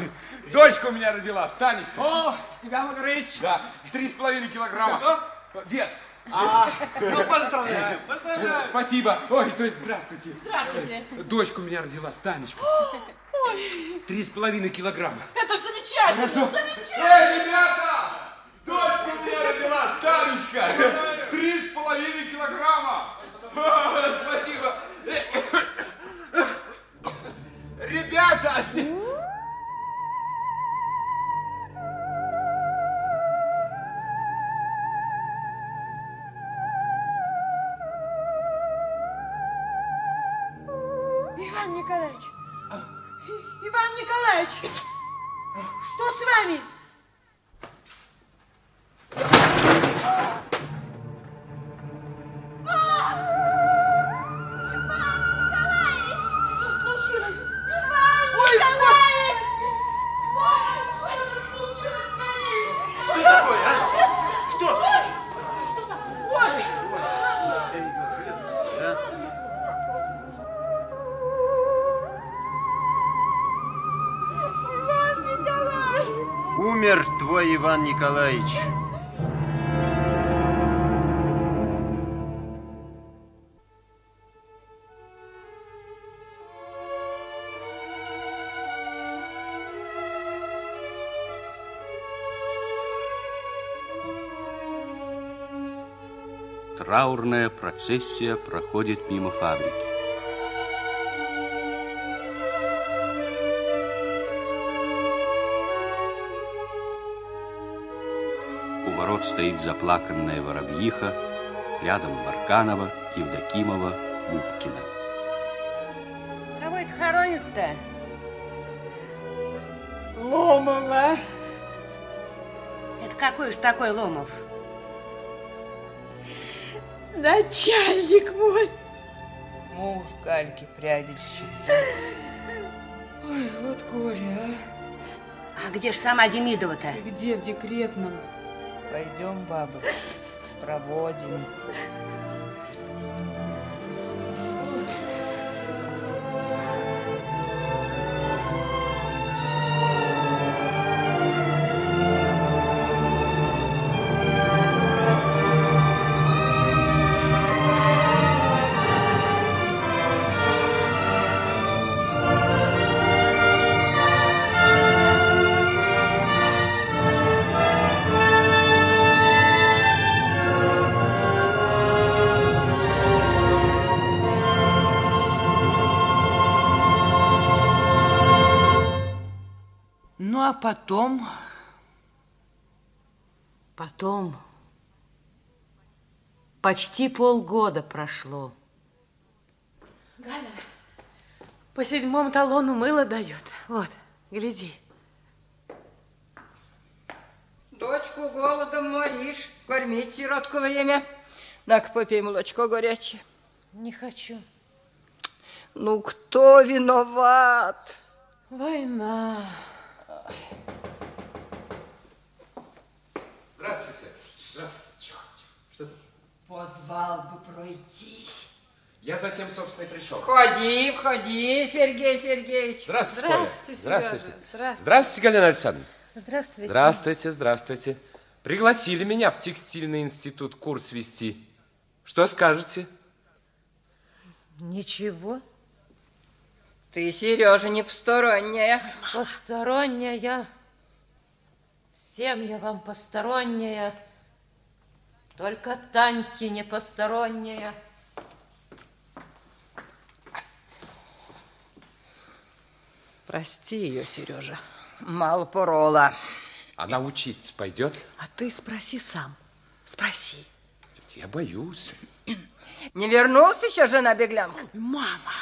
Дочка у меня родилась, Танечка. О, Степан Макарович. Да, три с половиной килограмма. Что? Вес. А, ну, поздравляю, поздравляю. Спасибо. Ой, то есть здравствуйте. Здравствуйте. Дочка у меня родилась, Танечка. Ой, Три с половиной килограмма. это ж замечательно, Хорошо. замечательно. Эй, ребята! Дочка у меня родилась, Танечка. Три с. Спасибо. Ребята! Иван Николаевич. Траурная процессия проходит мимо фабрики. Стоит заплаканная воробьиха, рядом Барканова, Евдокимова, Губкина. Кого это хоронят-то? Ломова. Это какой же такой Ломов? Начальник мой. Муж Гальки, прядельщица. Ой, вот горе, а. А где ж сама Демидова-то? Где в декретном? Пойдем, бабы, проводим. Потом... Потом почти полгода прошло. Галя, по седьмому талону мыло дают. Вот, гляди. Дочку голодом моришь, кормить сиротку время. На-ка, попей молочко горячее. Не хочу. Ну, кто виноват? Война. Здравствуйте. Здравствуйте. Что это? Позвал бы пройтись. Я затем, собственно, и пришел. Входи, входи, Сергей Сергеевич. Здравствуйте, Коля. Здравствуйте, Здравствуйте. Здравствуйте. Здравствуйте, Галина Александровна. Здравствуйте. Здравствуйте, здравствуйте. Пригласили меня в текстильный институт курс вести. Что скажете? Ничего. Ты, Сережа, не посторонняя. Посторонняя. Всем я вам посторонняя. Только Таньке не посторонняя. Прости ее, Сережа. Мало порола. Она учиться пойдет? А ты спроси сам. Спроси. Я боюсь. Не вернулся еще жена беглянка? Мама.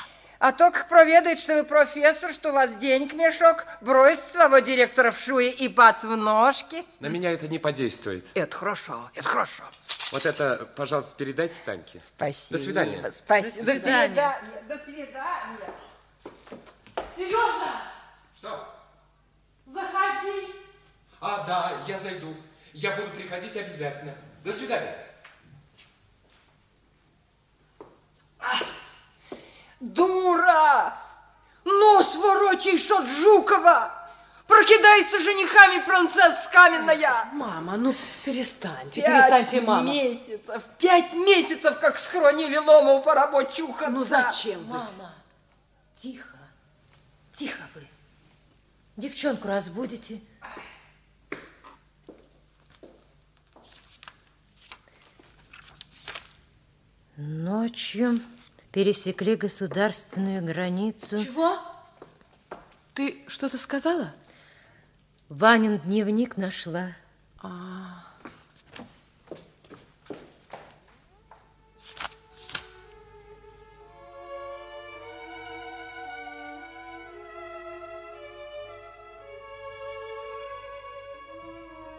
А то, как проведает, что вы профессор, что у вас денег мешок, бросит своего директора в шуе и бац в ножки. На меня это не подействует. Это хорошо, это хорошо. Вот это, пожалуйста, передайте Таньке. Спасибо. До свидания. Спасибо. До свидания. свидания. До свидания. Сережа, Что? заходи. А, да, я зайду. Я буду приходить обязательно. До свидания. Дура! Нос ворочаешь от Жукова! Прокидайся женихами, принцесса каменная! Мама, ну перестаньте, Пять перестаньте, мама. месяцев, пять месяцев, как схоронили Ломову по рабочухам. Ну зачем вы? Мама, тихо, тихо вы. Девчонку разбудите. Ночью пересекли государственную границу. Чего? Ты что-то сказала? Ванин дневник нашла. А. -а.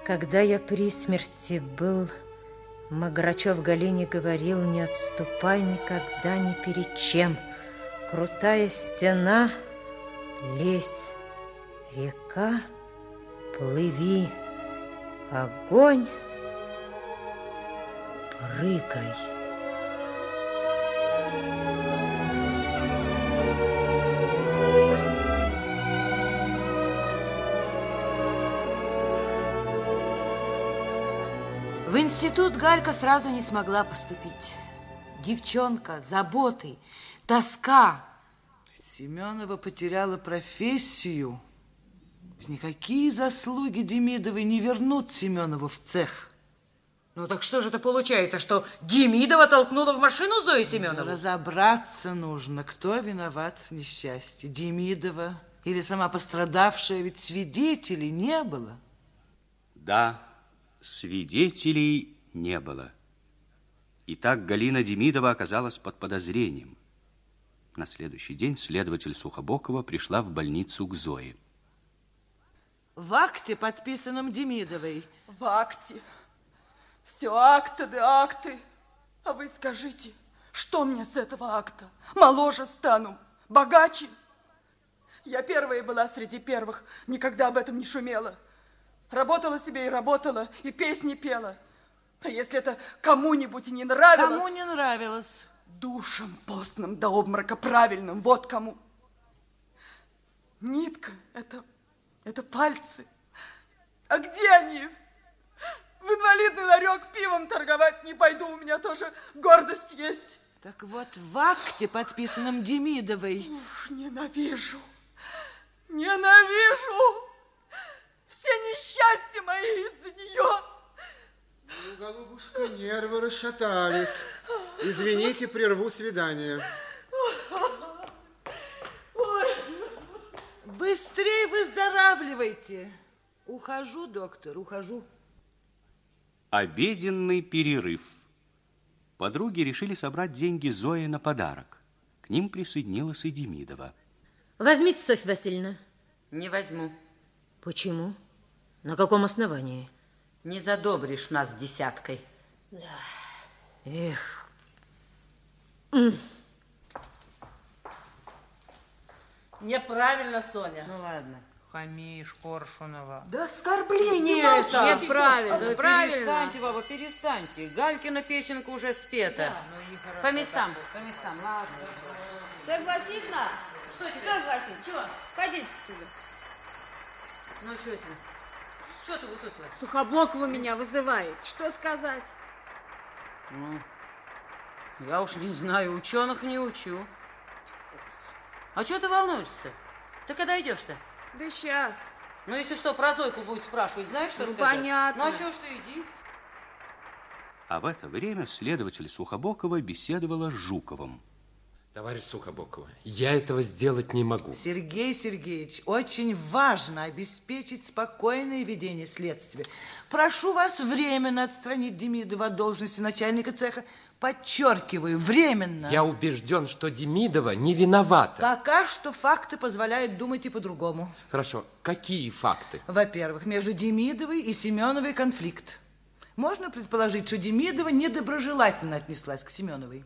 Когда я при смерти был Маграчев Галине говорил, не отступай никогда ни перед чем. Крутая стена, лезь, река, плыви, огонь, прыгай. В институт Галька сразу не смогла поступить. Девчонка, заботы, тоска. Семенова потеряла профессию. Никакие заслуги Демидовой не вернут Семенову в цех. Ну так что же это получается, что Демидова толкнула в машину Зою Семенову? Разобраться нужно, кто виноват в несчастье. Демидова или сама пострадавшая, ведь свидетелей не было. Да, свидетелей не было. Итак, Галина Демидова оказалась под подозрением. На следующий день следователь Сухобокова пришла в больницу к Зое. В акте, подписанном Демидовой. В акте. Все акты да акты. А вы скажите, что мне с этого акта? Моложе стану, богаче. Я первая была среди первых, никогда об этом не шумела. Работала себе и работала, и песни пела. А если это кому-нибудь не нравилось... Кому не нравилось? Душам постным до обморока правильным, вот кому. Нитка, это, это пальцы. А где они? В инвалидный ларек пивом торговать не пойду, у меня тоже гордость есть. Так вот, в акте, подписанном Демидовой. Ух, ненавижу, ненавижу. Все несчастья мои из-за нее. Ну, голубушка, нервы расшатались. Извините, прерву свидание. Быстрее выздоравливайте. Ухожу, доктор, ухожу. Обеденный перерыв. Подруги решили собрать деньги Зои на подарок. К ним присоединилась и Демидова. Возьмите, Софья Васильевна. Не возьму. Почему? На каком основании? Не задобришь нас десяткой. Эх. Неправильно, Соня. Ну ладно. Хамишь, Коршунова. Да оскорбление Не это. Нет, правильно, Да правильно. перестаньте, баба, перестаньте. Галькина песенка уже спета. по местам, по местам, ладно. Согласительно? Что тебе? Согласен. Чего? Пойдите сюда. Ну, что это? Что ты вытусила? Сухобокова меня вызывает. Что сказать? Ну, я уж не знаю, ученых не учу. А что ты волнуешься? Ты когда идешь-то? Да сейчас. Ну, если что, про Зойку будет спрашивать, знаешь, что Ну, сказать? понятно. Ну, а чего ж ты иди? А в это время следователь Сухобокова беседовала с Жуковым. Товарищ Сухобокова, я этого сделать не могу. Сергей Сергеевич, очень важно обеспечить спокойное ведение следствия. Прошу вас временно отстранить Демидова от должности начальника цеха. Подчеркиваю, временно. Я убежден, что Демидова не виновата. Пока что факты позволяют думать и по-другому. Хорошо, какие факты? Во-первых, между Демидовой и Семеновой конфликт. Можно предположить, что Демидова недоброжелательно отнеслась к Семеновой.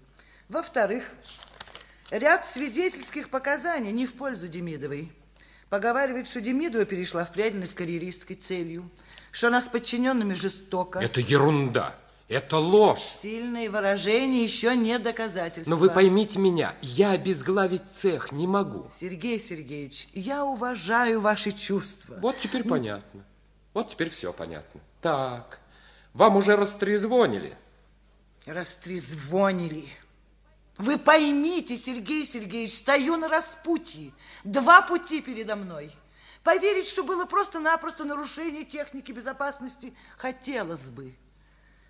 Во-вторых, ряд свидетельских показаний не в пользу Демидовой. Поговаривает, что Демидова перешла в преданность карьеристской целью, что она с подчиненными жестоко. Это ерунда. Это ложь. Сильные выражения еще не доказательства. Но вы поймите меня, я обезглавить цех не могу. Сергей Сергеевич, я уважаю ваши чувства. Вот теперь понятно. Вот теперь все понятно. Так, вам уже растрезвонили. Растрезвонили. Вы поймите, Сергей Сергеевич, стою на распутье. Два пути передо мной. Поверить, что было просто-напросто нарушение техники безопасности, хотелось бы.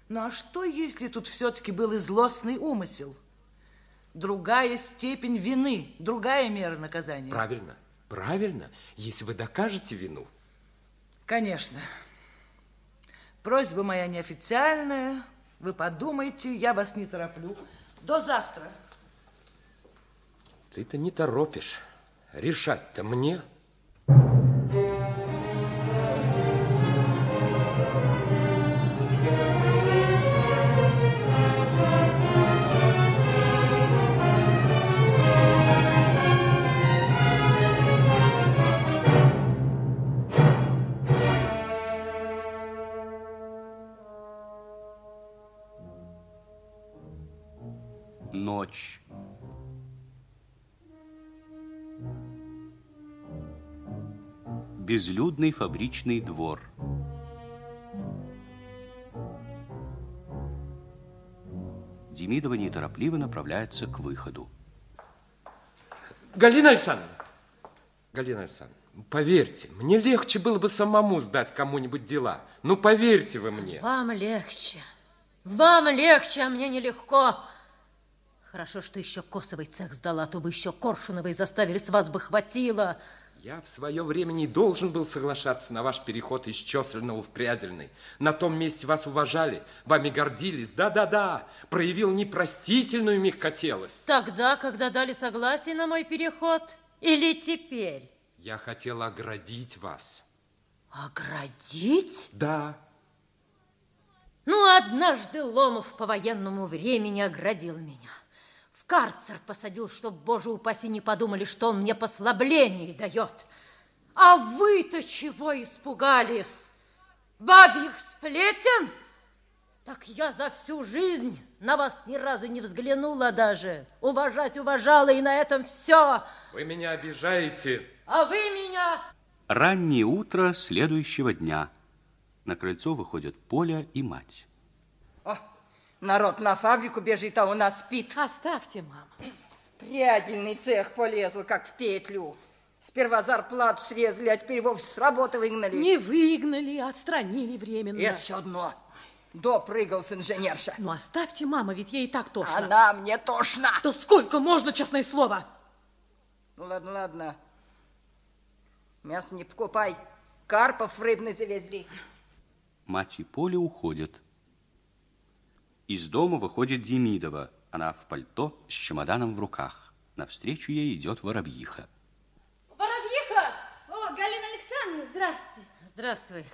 Ну а что, если тут все-таки был и злостный умысел? Другая степень вины, другая мера наказания. Правильно, правильно, если вы докажете вину. Конечно. Просьба моя неофициальная. Вы подумайте, я вас не тороплю. До завтра. Ты-то не торопишь. Решать-то мне. Безлюдный фабричный двор. Демидова неторопливо направляется к выходу. Галина Александровна, Галина Александровна, поверьте, мне легче было бы самому сдать кому-нибудь дела. Ну, поверьте вы мне. Вам легче. Вам легче, а мне нелегко. Хорошо, что еще Косовый цех сдала, а то бы еще Коршуновой заставили, с вас бы хватило. Я в свое время не должен был соглашаться на ваш переход из Чесельного в Прядельный. На том месте вас уважали, вами гордились. Да-да-да, проявил непростительную мягкотелость. Тогда, когда дали согласие на мой переход, или теперь? Я хотел оградить вас. Оградить? Да. Ну, однажды Ломов по военному времени оградил меня. Карцер посадил, чтоб, боже упаси, не подумали, что он мне послабление дает. А вы-то чего испугались? Бабьих сплетен? Так я за всю жизнь на вас ни разу не взглянула даже. Уважать уважала, и на этом все. Вы меня обижаете. А вы меня... Раннее утро следующего дня. На крыльцо выходят Поля и мать. Народ на фабрику бежит, а у нас спит. Оставьте, мама. В прядельный цех полезл, как в петлю. Сперва зарплату срезали, а теперь вовсе с работы выгнали. Не выгнали, а отстранили временно. Это все одно. Допрыгался инженерша. Ну, оставьте, мама, ведь ей и так тошно. Она мне тошна. Да сколько можно, честное слово? Ну, ладно, ладно. Мясо не покупай. Карпов рыбный завезли. Мать и Поля уходят. Из дома выходит Демидова. Она в пальто с чемоданом в руках. Навстречу ей идет воробьиха. Воробьиха! О, Галина Александровна, здрасте. Здравствуй.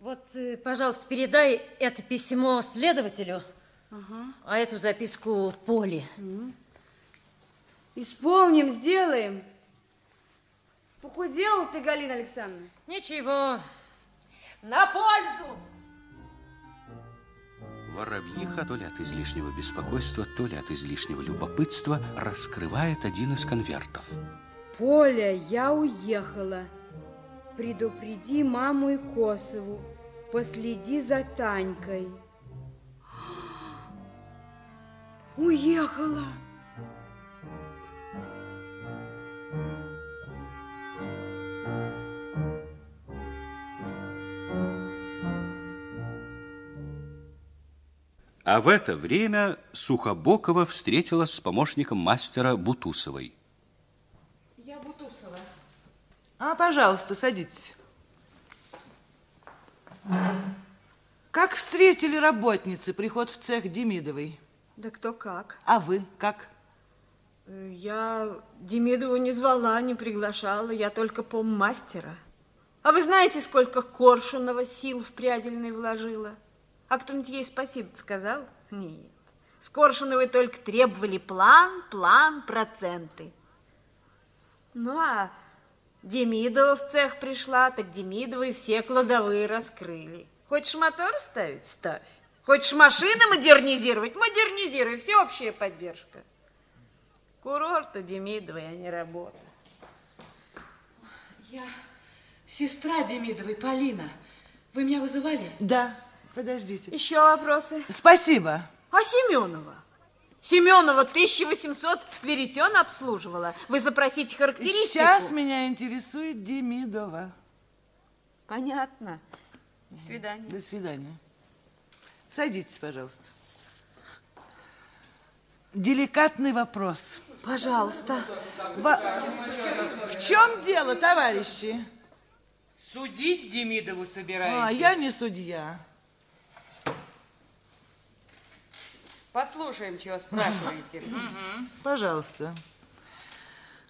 Вот, э, пожалуйста, передай это письмо следователю, Ага. а эту записку Поле. Исполним, сделаем. Похудела ты, Галина Александровна? Ничего. На пользу! Воробьиха, то ли от излишнего беспокойства, то ли от излишнего любопытства, раскрывает один из конвертов. Поля, я уехала. Предупреди маму и Косову. Последи за Танькой. Уехала. А в это время Сухобокова встретилась с помощником мастера Бутусовой. Я Бутусова. А, пожалуйста, садитесь. Как встретили работницы приход в цех Демидовой? Да кто как. А вы как? Э, Я Демидову не звала, не приглашала, я только по мастера. А вы знаете, сколько Коршунова сил в прядельной вложила? А кто-нибудь ей спасибо сказал? Нет. С Коршуновой только требовали план, план, проценты. Ну, а Демидова в цех пришла, так Демидова и все кладовые раскрыли. Хочешь мотор ставить? Ставь. Хочешь машины модернизировать? Модернизируй. Всеобщая поддержка. Курорт у Демидовой, а не работа. Я сестра Демидовой, Полина. Вы меня вызывали? Да, подождите. Еще вопросы? Спасибо. А Семенова? Семенова 1800 веретен обслуживала. Вы запросите характеристику. Сейчас меня интересует Демидова. Понятно. До свидания. До свидания. Садитесь, пожалуйста. Деликатный вопрос. Пожалуйста. Во- В чем дело, товарищи? Судить Демидову собираетесь? А, я не судья. Послушаем, чего спрашиваете. Пожалуйста.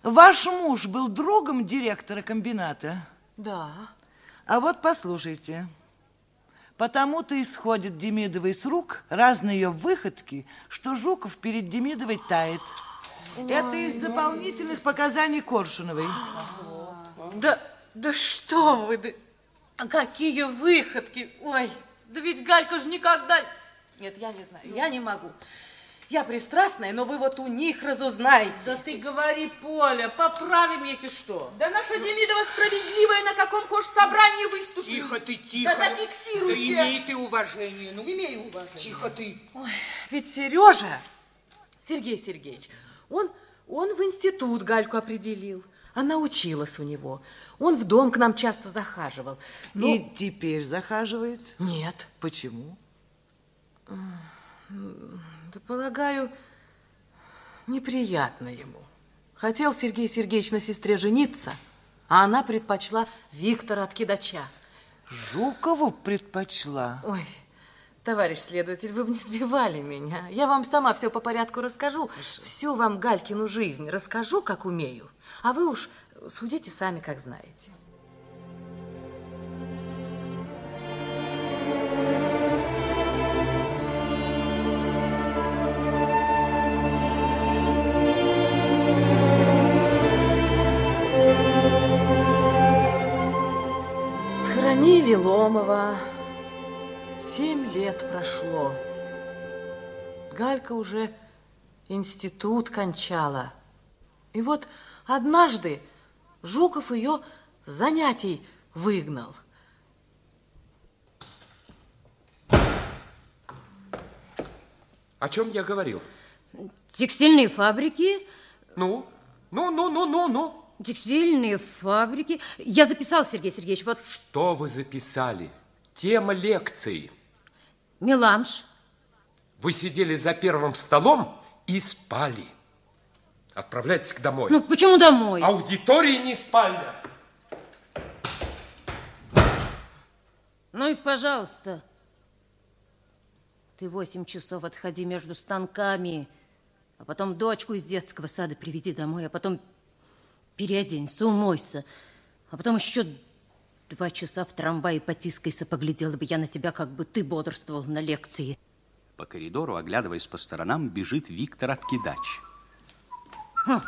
Ваш муж был другом директора комбината? Да. А вот послушайте. Потому-то исходит Демидовой с рук разные ее выходки, что Жуков перед Демидовой тает. Это из дополнительных показаний Коршуновой. Да, да что вы, да, а какие выходки. Ой, да ведь Галька же никогда... Нет, я не знаю, я не могу. Я пристрастная, но вы вот у них разузнаете. Да ты говори, Поля, поправим, если что. Да наша Демидова справедливая на каком хочешь собрании выступит. Тихо ты, тихо. Да зафиксируйте. Да имей ты уважение. Ну, Имею уважение. Тихо ты. Ой, ведь Сережа, Сергей Сергеевич, он, он в институт Гальку определил. Она училась у него. Он в дом к нам часто захаживал. Но... И теперь захаживает? Нет. Почему? Да, полагаю, неприятно ему. Хотел Сергей Сергеевич на сестре жениться, а она предпочла Виктора от кидача. Жукову предпочла? Ой, товарищ следователь, вы бы не сбивали меня. Я вам сама все по порядку расскажу. Хорошо. Всю вам Галькину жизнь расскажу, как умею. А вы уж судите сами, как знаете. Ломова. Семь лет прошло. Галька уже институт кончала. И вот однажды Жуков ее с занятий выгнал. О чем я говорил? Текстильные фабрики. Ну? Ну, ну, ну, ну, ну. Текстильные фабрики. Я записал, Сергей Сергеевич, вот... Что вы записали? Тема лекции. Меланж. Вы сидели за первым столом и спали. Отправляйтесь домой. Ну, почему домой? Аудитория не спальня. Ну и пожалуйста. Ты восемь часов отходи между станками, а потом дочку из детского сада приведи домой, а потом переоденься, умойся, а потом еще два часа в трамвае потискайся, поглядела бы я на тебя, как бы ты бодрствовал на лекции. По коридору, оглядываясь по сторонам, бежит Виктор Откидач. Хм,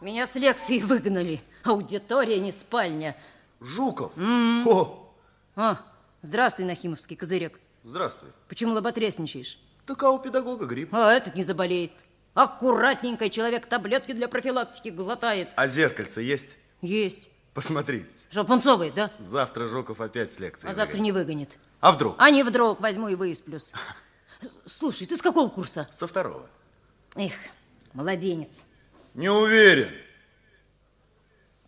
меня с лекции выгнали. Аудитория, не спальня. Жуков? М -м. О! А, здравствуй, Нахимовский козырек. Здравствуй. Почему лоботрясничаешь? Так а у педагога грипп. А этот не заболеет. Аккуратненько человек таблетки для профилактики глотает. А зеркальце есть? Есть. Посмотрите. Что, пунцовый, да? Завтра Жуков опять с лекцией. А завтра не выгонит. А вдруг? А не вдруг, возьму и высплюсь. Слушай, ты с какого курса? Со второго. Эх, младенец. Не уверен.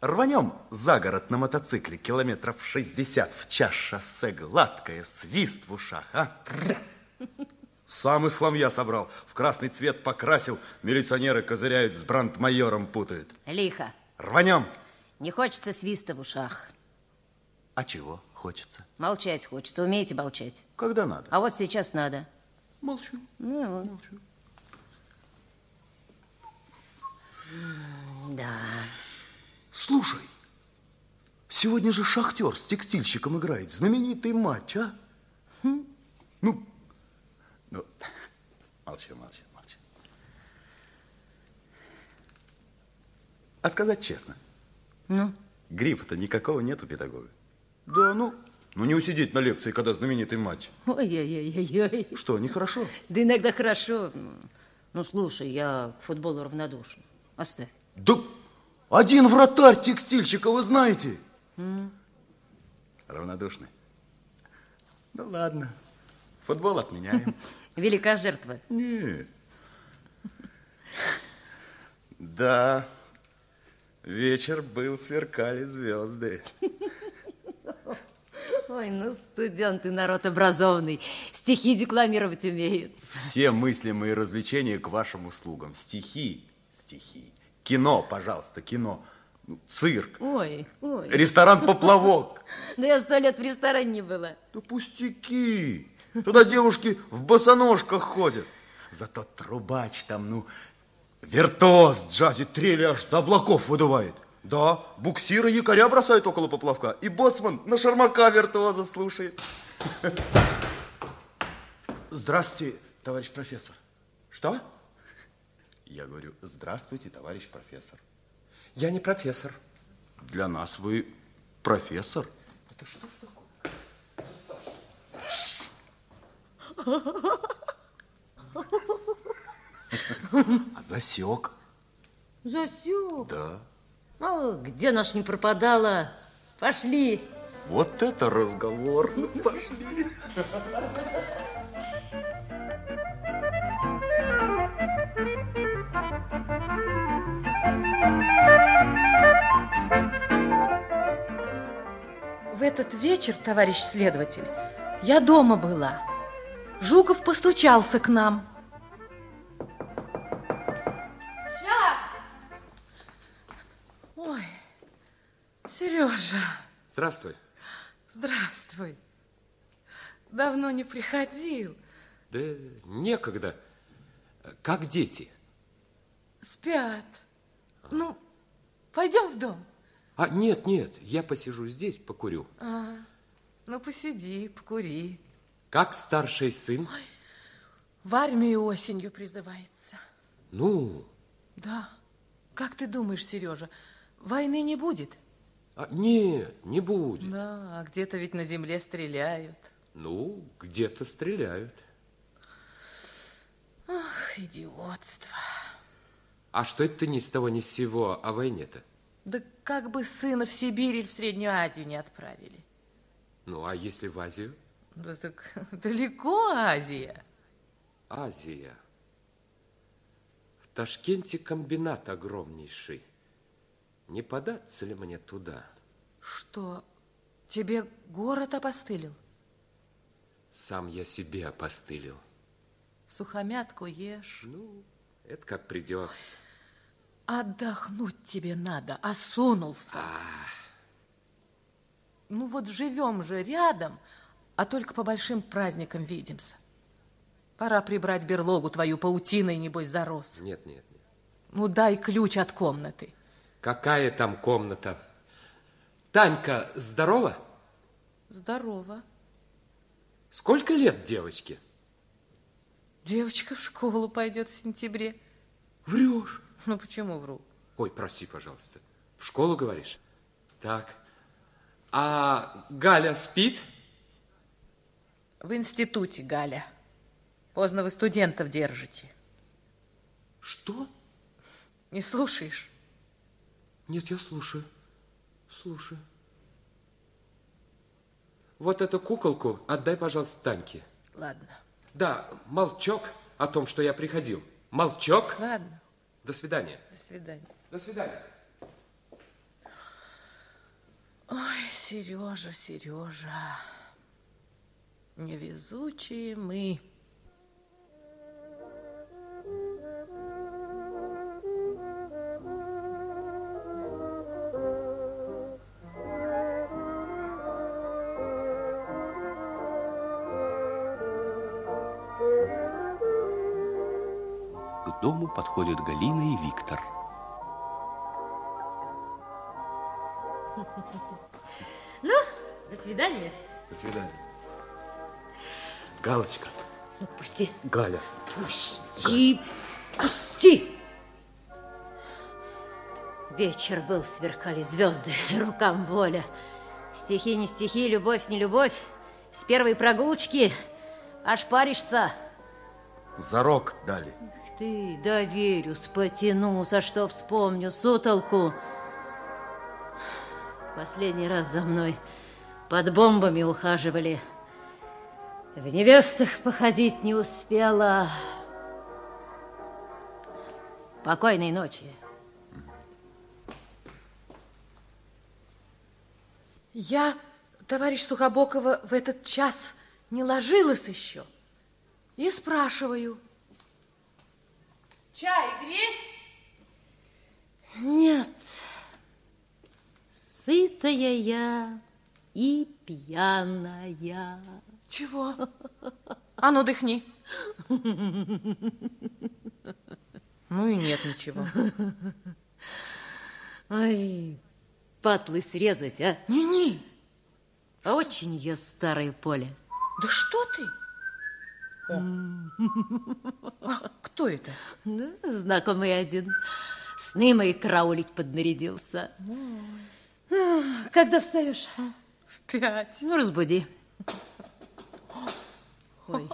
Рванем за город на мотоцикле километров 60 в час шоссе гладкое, свист в ушах, а? Сам из хламья собрал, в красный цвет покрасил, милиционеры козыряют, с брандмайором путают. Лихо. Рванем. Не хочется свиста в ушах. А чего хочется? Молчать хочется. Умеете молчать? Когда надо. А вот сейчас надо. Молчу. Ну, вот. Молчу. Да. Слушай, сегодня же шахтер с текстильщиком играет. Знаменитый матч, а? Хм. Ну, ну, молчу, молчу, молчу. А сказать честно, Ну? гриппа-то никакого нет у педагога. Да, ну, ну не усидеть на лекции, когда знаменитый матч. Ой-ой-ой-ой. Что, нехорошо? Да иногда хорошо. Ну, слушай, я к футболу равнодушен. Оставь. Да один вратарь текстильщика, вы знаете. М. Равнодушный. Ну ладно, футбол отменяем. Велика жертва. Нет. Да, вечер был, сверкали звезды. Ой, ну, студенты, народ образованный. Стихи декламировать умеют. Все мыслимые развлечения к вашим услугам. Стихи, стихи. Кино, пожалуйста, кино. Ну, Цирк. Ой, ой. Ресторан «Поплавок». Да я сто лет в ресторане не была. Да пустяки. Туда девушки в босоножках ходят. Зато трубач там, ну, виртуоз в джазе трели аж до облаков выдувает. Да, буксиры якоря бросают около поплавка, и боцман на шармака виртуоза слушает. Здравствуйте, товарищ профессор. Что? Я говорю, здравствуйте, товарищ профессор. Я не профессор. Для нас вы профессор. Это что ж А засек. Засек. Да. Ну, где наш не пропадала? Пошли. Вот это разговор. Ну, пошли. В этот вечер, товарищ следователь, я дома была. Жуков постучался к нам. Сейчас. Ой, Сережа, Здравствуй. здравствуй. Давно не приходил. Да некогда. Как дети? Спят. Ну, пойдем в дом. А, нет, нет, я посижу здесь, покурю. А, ну, посиди, покури. Как старший сын? В армию осенью призывается. Ну, Да. Как ты думаешь, Сережа, войны не будет? а, нет, не будет. Да, а где-то ведь на земле стреляют. Ну, где-то стреляют. Ах, идиотство. А что это ты ни с того ни с сего о войне-то? Да как бы сына в Сибирь или в Среднюю Азию не отправили. Ну, а если в Азию? Да так далеко Азия. Азия. В Ташкенте комбинат огромнейший. Не податься ли мне туда? Что, тебе город опостылил? Сам я себе опостылил. Сухомятку ешь. Ну, это как придется. Отдохнуть тебе надо, осунулся. Ну вот живем же рядом, а только по большим праздникам видимся. Пора прибрать берлогу твою паутиной, небось, зарос. Нет, нет, нет. Ну дай ключ от комнаты. Какая там комната? Танька здорова? Здорово. Сколько лет девочке? Девочка в школу пойдет в сентябре. Врешь? Ну почему вру? Ой, прости, пожалуйста. В школу, говоришь? Так. А Галя спит? В институте, Галя. Поздно вы студентов держите. Что? Не слушаешь? Нет, я слушаю. Слушаю. Вот эту куколку отдай, пожалуйста, Таньке. Ладно. Да, молчок о том, что я приходил. Молчок. Ладно. До свидания. До свидания. До свидания. Ой, Сережа, Сережа. Невезучие мы. К дому подходят Галина и Виктор. Ну, до свидания. До свидания. Галочка. Ну, пусти. Галя. Пусти. Пусти. Вечер был, сверкали звезды, рукам воля. Стихи не стихи, любовь не любовь. С первой прогулочки аж паришься. Зарок дали. Эх ты, доверюсь, потянусь, а что вспомню, сутолку. Последний раз за мной под бомбами ухаживали. В невестах походить не успела. Покойной ночи. Я, товарищ Сухобокова, в этот час не ложилась еще. И спрашиваю. Чай греть? Нет, сытая я и пьяная. Чего? А ну, дыхни. Ну и нет ничего. Ой, патлы срезать, а? Не-не. Очень я старое поле. Да что ты? О. А кто это? Да, знакомый один. Сны мои караулить поднарядился. Когда встаешь? В пять. Ну, разбуди. Ой.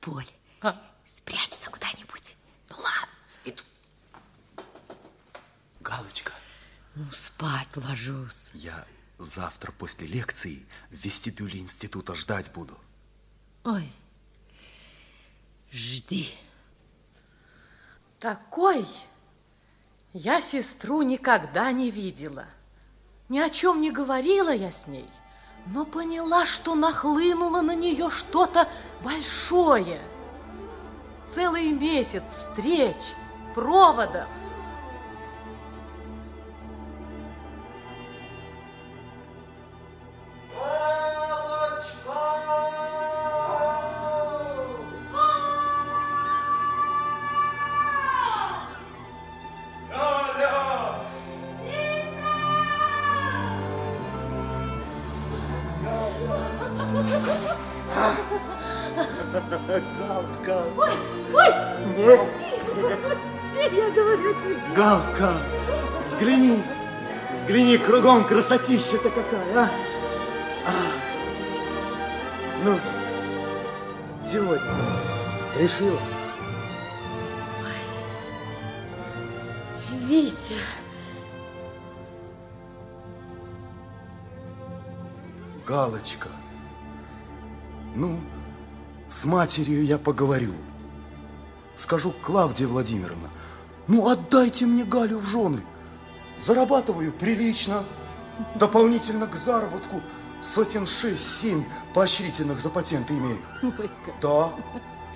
поле. А? Спрячься куда-нибудь. Ну ладно, иду. Галочка, Ну, спать ложусь. я завтра после лекции в вестибюле института ждать буду. Ой, жди. Такой я сестру никогда не видела. Ни о чем не говорила я с ней, но поняла, что нахлынуло на нее что-то большое. Целый месяц встреч, проводов. Кругом, красотища-то какая, а? А. Ну, сегодня решила? Витя. Галочка, ну, с матерью я поговорю. Скажу, Клавдия Владимировна, ну отдайте мне Галю в жены. Зарабатываю прилично, дополнительно к заработку сотен шесть-семь поощрительных за патенты имею. Ой, как. Да,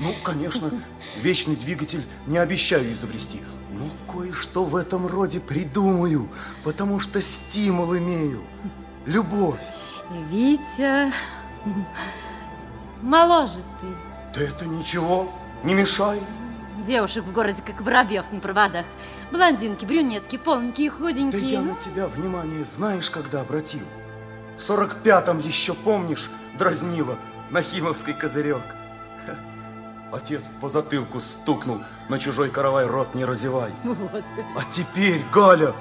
ну, конечно, вечный двигатель не обещаю изобрести, но кое-что в этом роде придумаю, потому что стимул имею. Любовь. Витя, моложе ты. Да это ничего, не мешает. Девушек в городе, как воробьев на проводах. Блондинки, брюнетки, полненькие, Да худенькие. я на тебя внимание знаешь, когда обратил? В сорок пятом еще, помнишь, дразнила Нахимовский козырек. Ха. Отец по затылку стукнул, на чужой каравай рот не разевай. Вот. А теперь, Галя,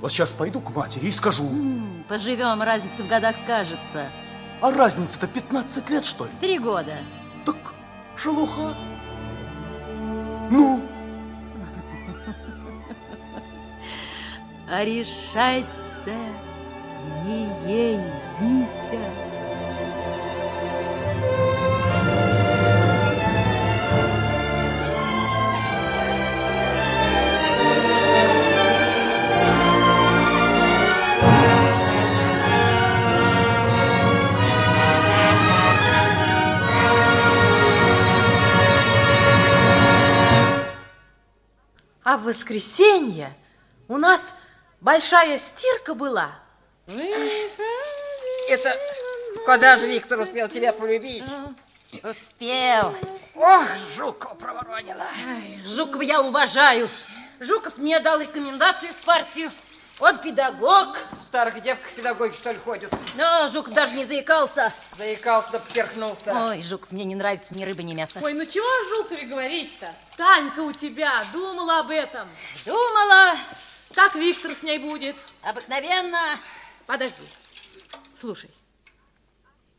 вот сейчас пойду к матери и скажу. М, Поживем, разница в годах скажется. А разница-то 15 лет, что ли? Три года. Шелуха. Ну? А решать-то не ей, Витя. Воскресенье у нас большая стирка была. Это когда же Виктор успел тебя полюбить? Успел. Ох, Жукова проворонила. Жукова я уважаю. Жуков мне дал рекомендацию в партию. Он педагог. В старых девках педагоги, что ли, ходят? Но Жуков даже не заикался. Заикался да поперхнулся. Ой, Жуков, мне не нравится ни рыба, ни мясо. Ой, ну чего о Жукове говорить-то? Танька у тебя думала об этом. Думала. Как Виктор с ней будет? Обыкновенно. Подожди. Слушай,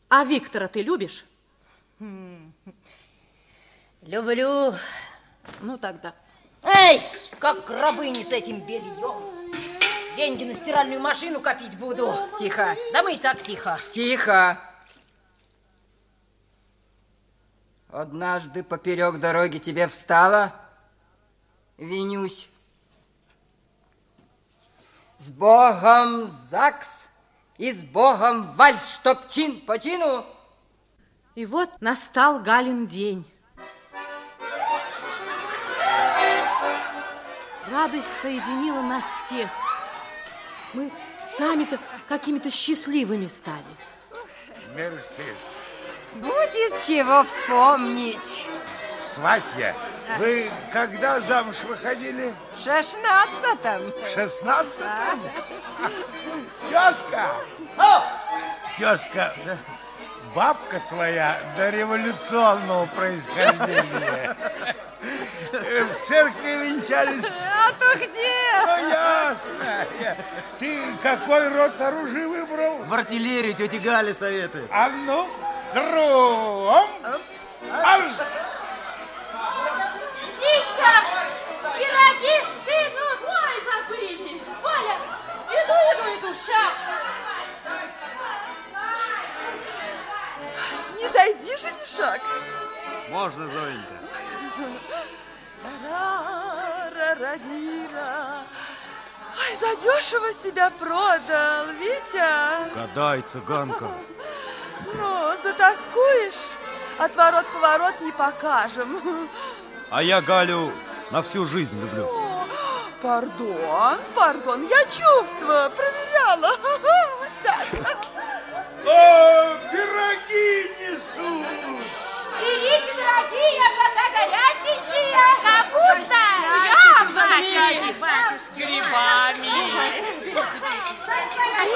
а Виктора ты любишь? Люблю. Ну тогда. Эй, как рабыни с этим бельем. Деньги на стиральную машину копить буду. Тихо. Да мы и так тихо. Тихо. Однажды поперек дороги тебе встала, Винюсь. С Богом ЗАГС и с Богом вальс, чтоб чин по чину. И вот настал Галин день. Радость соединила нас всех. Мы сами-то какими-то счастливыми стали. Мерсис. Будет чего вспомнить. Сватья, вы когда замуж выходили? В шестнадцатом. В шестнадцатом? Тезка! Тезка, да, бабка твоя до революционного происхождения. Э, В церкви венчались. А то где? Ну, ясно. Ты какой род оружия выбрал? В артиллерии тети Гали советует. А ну, кругом. Витя, пироги стынут. Ой, забыли. Оля, иду, иду, иду, шаг. Снизойди, женишок. Можно, Зоенька. Ой, задешево себя продал, Витя. Гадай, цыганка. Ну, затаскуешь? Отворот-поворот не покажем. А я Галю на всю жизнь люблю. Пардон, пардон, я чувствую, проверяла. Так. О, пироги несут! Берите, дорогие, пока горяченькие. Капуста. Яблоки. С грибами. Ай,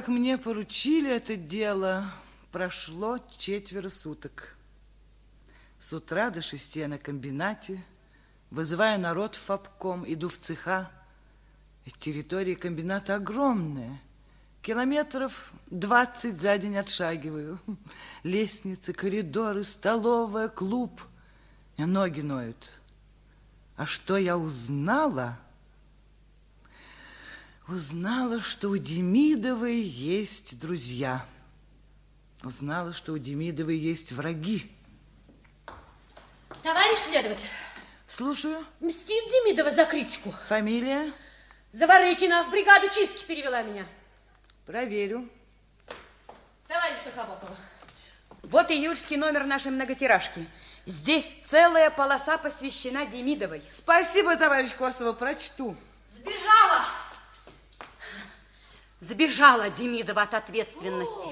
как мне поручили это дело, прошло четверо суток. С утра до шести я на комбинате, вызываю народ в ФАПКом, иду в цеха. Территория комбината огромная. Километров двадцать за день отшагиваю. Лестницы, коридоры, столовая, клуб. Ноги ноют. А что я узнала? Узнала, что у Демидовой есть друзья. Узнала, что у Демидовой есть враги. Товарищ следователь, Слушаю. мстит Демидова за критику. Фамилия? Заворыкина в бригаду чистки перевела меня. Проверю. Товарищ Сухобокова, вот июльский номер нашей многотиражки. Здесь целая полоса посвящена Демидовой. Спасибо, товарищ Косова, прочту. Сбежала! Сбежала Демидова от ответственности.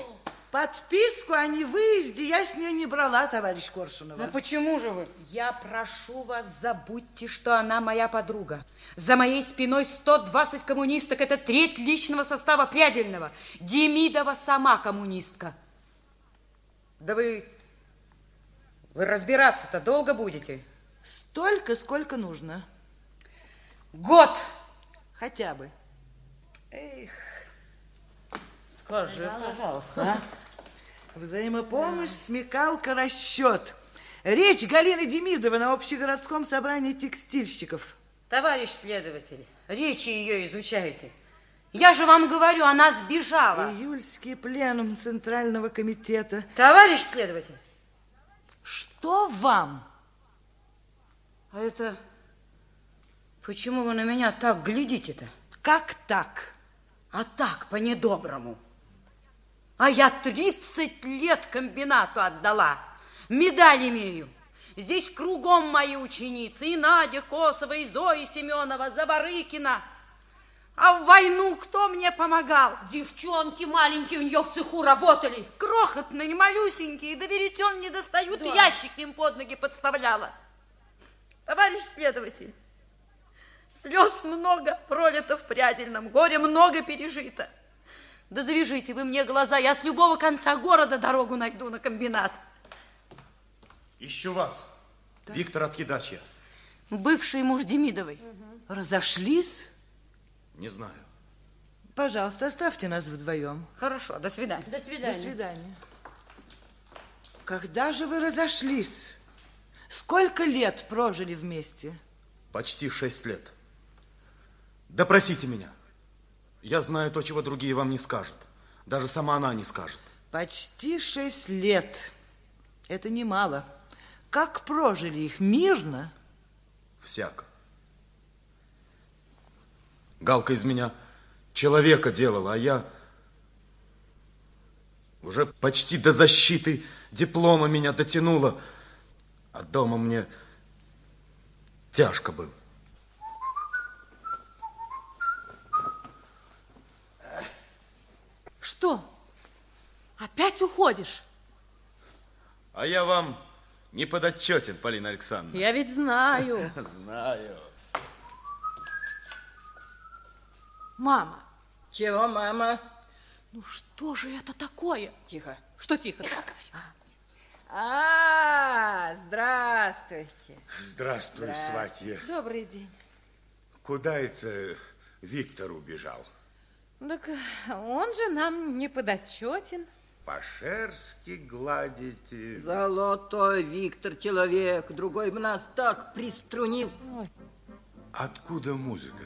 Подписку о невыезде я с нее не брала, товарищ Коршунова. Ну почему же вы? Я прошу вас, забудьте, что она моя подруга. За моей спиной 120 коммунисток. Это треть личного состава Прядельного. Демидова сама коммунистка. Да вы... Вы разбираться-то долго будете? Столько, сколько нужно. Год! Хотя бы. Эх. Скажи, пожалуйста, а? Взаимопомощь, смекалка, расчет. Речь Галины Демидовой на общегородском собрании текстильщиков. Товарищ следователь, речи ее изучайте. Я же вам говорю, она сбежала. Июльский пленум Центрального комитета. Товарищ следователь. Что вам? А это... Почему вы на меня так глядите-то? Как так? А так, по-недоброму. А я 30 лет комбинату отдала. Медаль имею. Здесь кругом мои ученицы. И Надя Косова, и Зоя Семенова, Забарыкина. А в войну кто мне помогал? Девчонки маленькие у нее в цеху работали. Крохотные, малюсенькие, да веретен не достают, Да. ящик им под ноги подставляла. Товарищ следователь, слез много пролито в прядельном, горе много пережито. Да завяжите вы мне глаза, я с любого конца города дорогу найду на комбинат. Ищу вас, Виктор Откидачья. Бывший муж Демидовой. Разошлись? Не знаю. Пожалуйста, оставьте нас вдвоем. Хорошо, до свидания. До свидания. До свидания. Когда же вы разошлись? Сколько лет прожили вместе? Почти шесть лет. Допросите меня. Я знаю то, чего другие вам не скажут. Даже сама она не скажет. Почти шесть лет. Это немало. Как прожили их? Мирно? Всяко. Галка из меня человека делала, а я уже почти до защиты диплома меня дотянула, а дома мне тяжко было. Что? Опять уходишь? А я вам не подотчетен, Полина Александровна. Я ведь знаю. Знаю. Мама. Чего, мама? Ну что же это такое? Тихо. Что тихо? А, здравствуйте. Здравствуй, Здравствуйте. сватья. Добрый день. Куда это Виктор убежал? Так он же нам не подотчетен. По-шерски гладите. Золотой Виктор человек, другой бы нас так приструнил. Откуда музыка?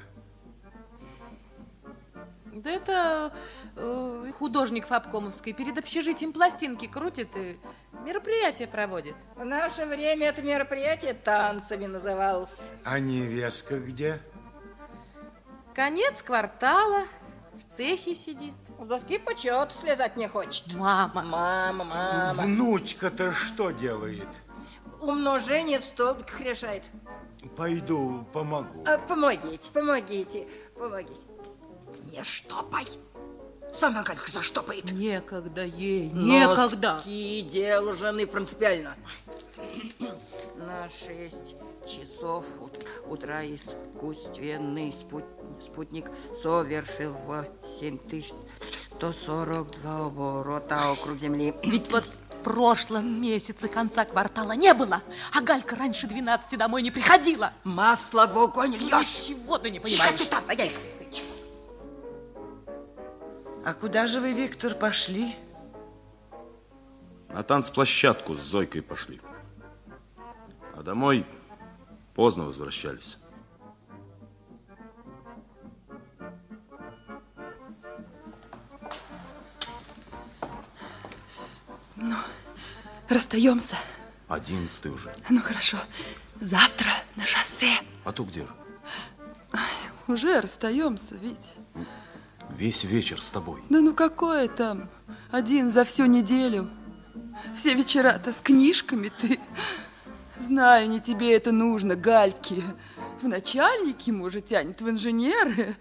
Да это э, художник Фабкомовской перед общежитием пластинки крутит и мероприятие проводит. В наше время это мероприятие танцами называлось. А невестка где? Конец квартала, в цехе сидит. У доски почет слезать не хочет. Мама. Мама, мама. Внучка-то что делает? Умножение в столбиках решает. Пойду помогу. А, помогите, помогите, помогите. Не штопай. Сама Галька заштопает. Некогда ей, некогда. Носки дело жены принципиально. На шесть часов ут- утра искусственный спут- спутник совершил 7142 оборота вокруг Земли. Ведь вот в прошлом месяце конца квартала не было, а Галька раньше 12 домой не приходила. Масло в огонь льешь. Чего ты не Тихо понимаешь? ты там, стоять. А куда же вы, Виктор, пошли? На танцплощадку с Зойкой пошли. А домой поздно возвращались. Ну, расстаемся. Одиннадцатый уже. Ну, хорошо. Завтра на шоссе. А то где же? Уже расстаемся, ведь. Весь вечер с тобой. Да ну какое там? Один за всю неделю. Все вечера-то с книжками ты. Знаю, не тебе это нужно, Гальки. В начальники мужа тянет, в инженеры.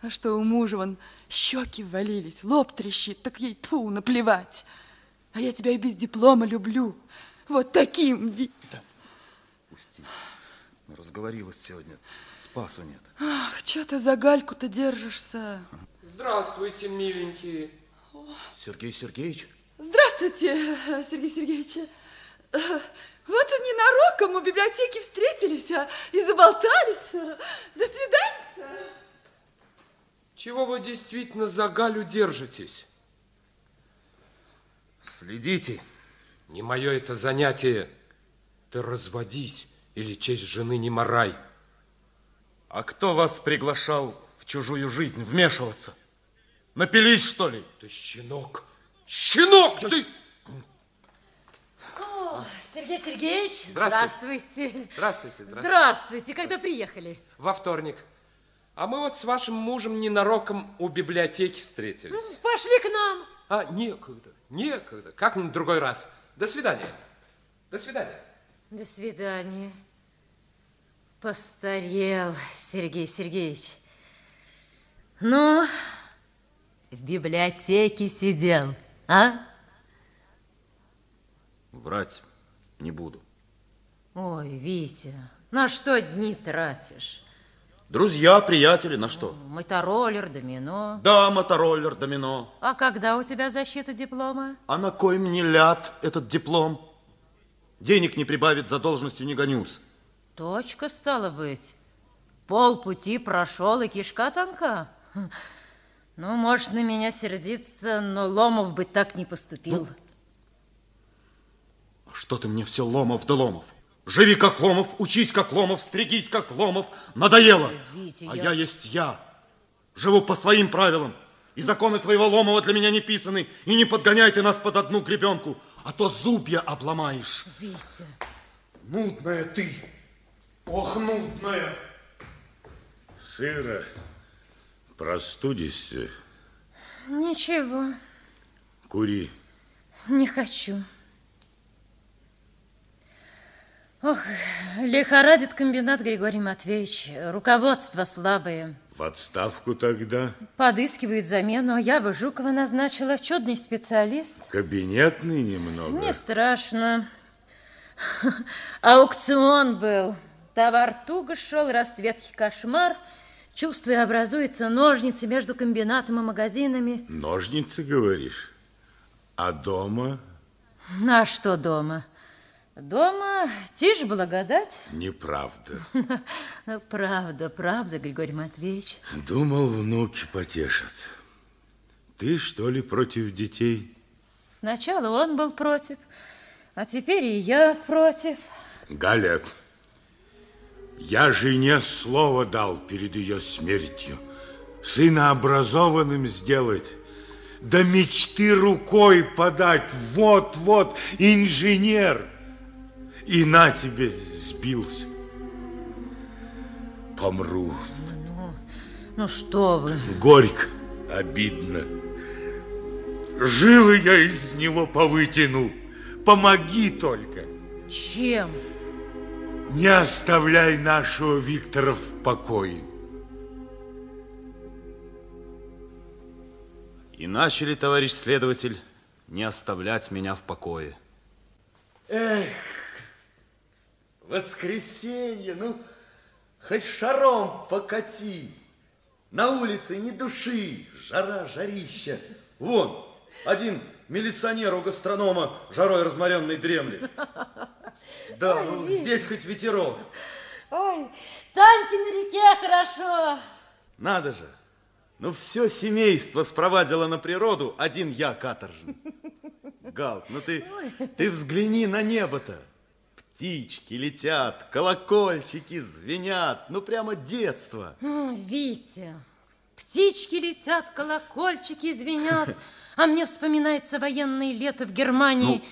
А что у мужа вон щеки ввалились, лоб трещит, так ей тьфу, наплевать. А я тебя и без диплома люблю. Вот таким ви... Пусти. Ну, разговорилась сегодня. Спасу нет. Ах, что ты за Гальку-то держишься? Здравствуйте, миленькие. Сергей Сергеевич? Здравствуйте, Сергей Сергеевич. Вот и ненароком у библиотеки встретились а, и заболтались. До свидания. Чего вы действительно за Галю держитесь? Следите. Не мое это занятие. Ты разводись, или честь жены не морай. А кто вас приглашал в чужую жизнь вмешиваться? Напились, что ли? Ты щенок. Щенок ты! О, Сергей Сергеевич, Здравствуйте. здравствуйте. Здравствуйте, здравствуйте. Здравствуйте. Когда приехали? Во вторник. А мы вот с вашим мужем ненароком у библиотеки встретились. Пошли к нам. А, некогда, некогда. Как на другой раз. До свидания. До свидания. До свидания. Постарел Сергей Сергеевич. Ну, в библиотеке сидел, а? Врать не буду. Ой, Витя, на что дни тратишь? Друзья, приятели, на что? Мотороллер, домино. Да, мотороллер, домино. А когда у тебя защита диплома? А на кой мне ляд этот диплом? Денег не прибавит, за должностью не гонюсь. Точка, стало быть. Пол пути прошел, и кишка тонка. Хм. Ну, можешь на меня сердиться, но Ломов бы так не поступил. Ну, что ты мне все Ломов да Ломов? Живи как Ломов, учись как Ломов, стригись как Ломов. Надоело. Витя, а я... я есть я. Живу по своим правилам. И законы твоего Ломова для меня не писаны. И не подгоняй ты нас под одну гребенку, а то зубья обломаешь. Витя. Нудная ты. Ох, нудная. Сыро. Простудишься. Ничего, Кури. не хочу. Ох, лихорадит комбинат, Григорий Матвеевич. Руководство слабое. В отставку тогда. Подыскивают замену. а Я бы Жукова назначила. Чудный специалист. Кабинетный немного. Не страшно. Аукцион был. Товар туго шел, расцветки кошмар. Чувствую, образуется ножницы между комбинатом и магазинами. Ножницы, говоришь? А дома? Ну, а что дома? Дома тишь благодать. Неправда. Ну, правда, правда, Григорий Матвеевич. Думал, внуки потешат. Ты, что ли, против детей? Сначала он был против, а теперь и я против. Галя, я жене слово дал перед ее смертью. Сына образованным сделать, до мечты рукой подать. Вот-вот, инженер. И на тебе сбился. Помру. Ну, ну что вы. Горько, обидно. Жилы я из него повытяну. Помоги только. Чем? Не оставляй нашего Виктора в покое. И начали, товарищ следователь, не оставлять меня в покое. Эх, воскресенье, ну, хоть шаром покати. На улице ни души, жара, жарища. Вон, один милиционер у гастронома жарой разморенный дремлет. Да, Ой, ну, здесь хоть ветерок. Ой, танки на реке хорошо. Надо же. Ну, все семейство спровадило на природу, один я каторжный. Гал, ну ты, ты взгляни на небо-то. Птички летят, колокольчики звенят. Ну, прямо детство. М, Витя, птички летят, колокольчики звенят, а мне вспоминается военное лето в Германии.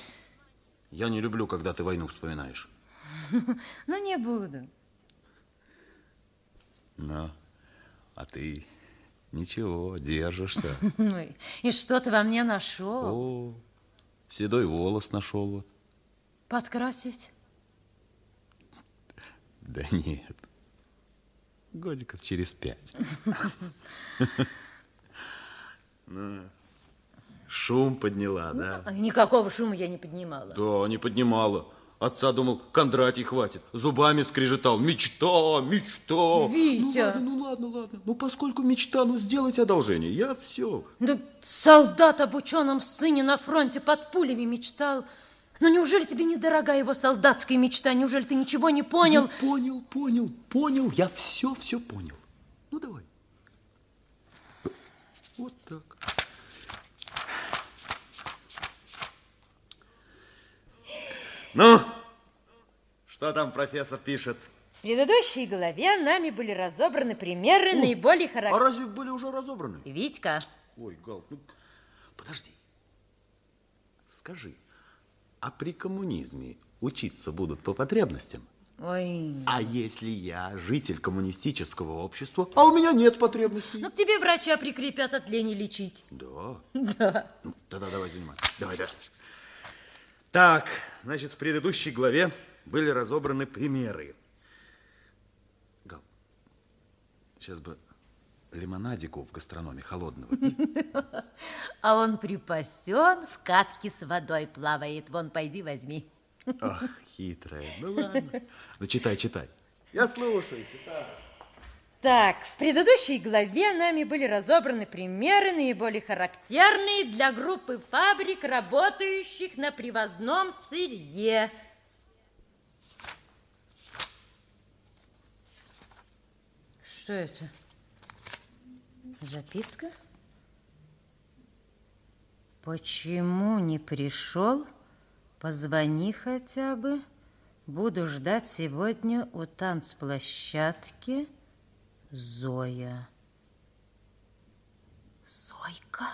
Я не люблю, когда ты войну вспоминаешь. Ну, не буду. Ну, а ты ничего, держишься. Ой, И что ты во мне нашел? О, седой волос нашел вот. Подкрасить? Да нет, годиков через пять. Ну, шум подняла, да? Ай, Никакого шума я не поднимала. Да, не поднимала. Отца думал, Кондратий хватит. Зубами скрежетал. Мечта, мечта. Витя! Ну ладно, ну ладно, ладно. Ну поскольку мечта, ну сделайте одолжение. Я все. Да солдат об ученом сыне на фронте под пулями мечтал. Но неужели тебе недорога его солдатская мечта? Неужели ты ничего не понял? Ну, понял, понял, понял. Я все, все понял. Ну давай. Вот так. Ну, что там профессор пишет? В предыдущей главе нами были разобраны примеры наиболее А характерных... разве были уже разобраны? Витька, Ой, Гал, ну, подожди. Скажи, а при коммунизме учиться будут по потребностям? Ой. А если я житель коммунистического общества, а у меня нет потребностей? Ну, к тебе врача прикрепят от лени лечить. Да? Да. Ну, тогда давай заниматься. Давай, давай. Так, значит, в предыдущей главе были разобраны примеры. Гал, сейчас бы лимонадику в гастрономе холодного. А он припасен, в катке с водой плавает. Вон, пойди возьми. Ах, хитрая. Ну ладно. Ну читай, читай. Я слушаю, читай. Так, в предыдущей главе нами были разобраны примеры, наиболее характерные для группы фабрик, работающих на привозном сырье. Что это? Записка? Почему не пришел? Позвони хотя бы. Буду ждать сегодня у танцплощадки. Зоя. Зойка?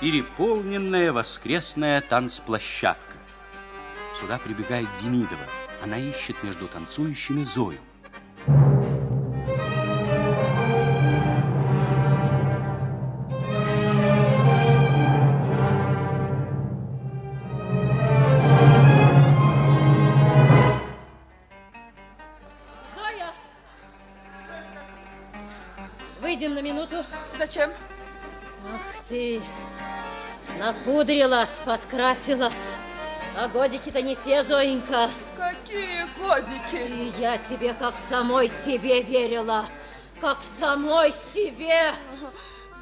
Переполненная воскресная танцплощадка. Сюда прибегает Демидова. Она ищет между танцующими Зою. Напудрилась, подкрасилась. А годики-то не те, Зоенька. Какие годики? И я тебе как самой себе верила. Как самой себе.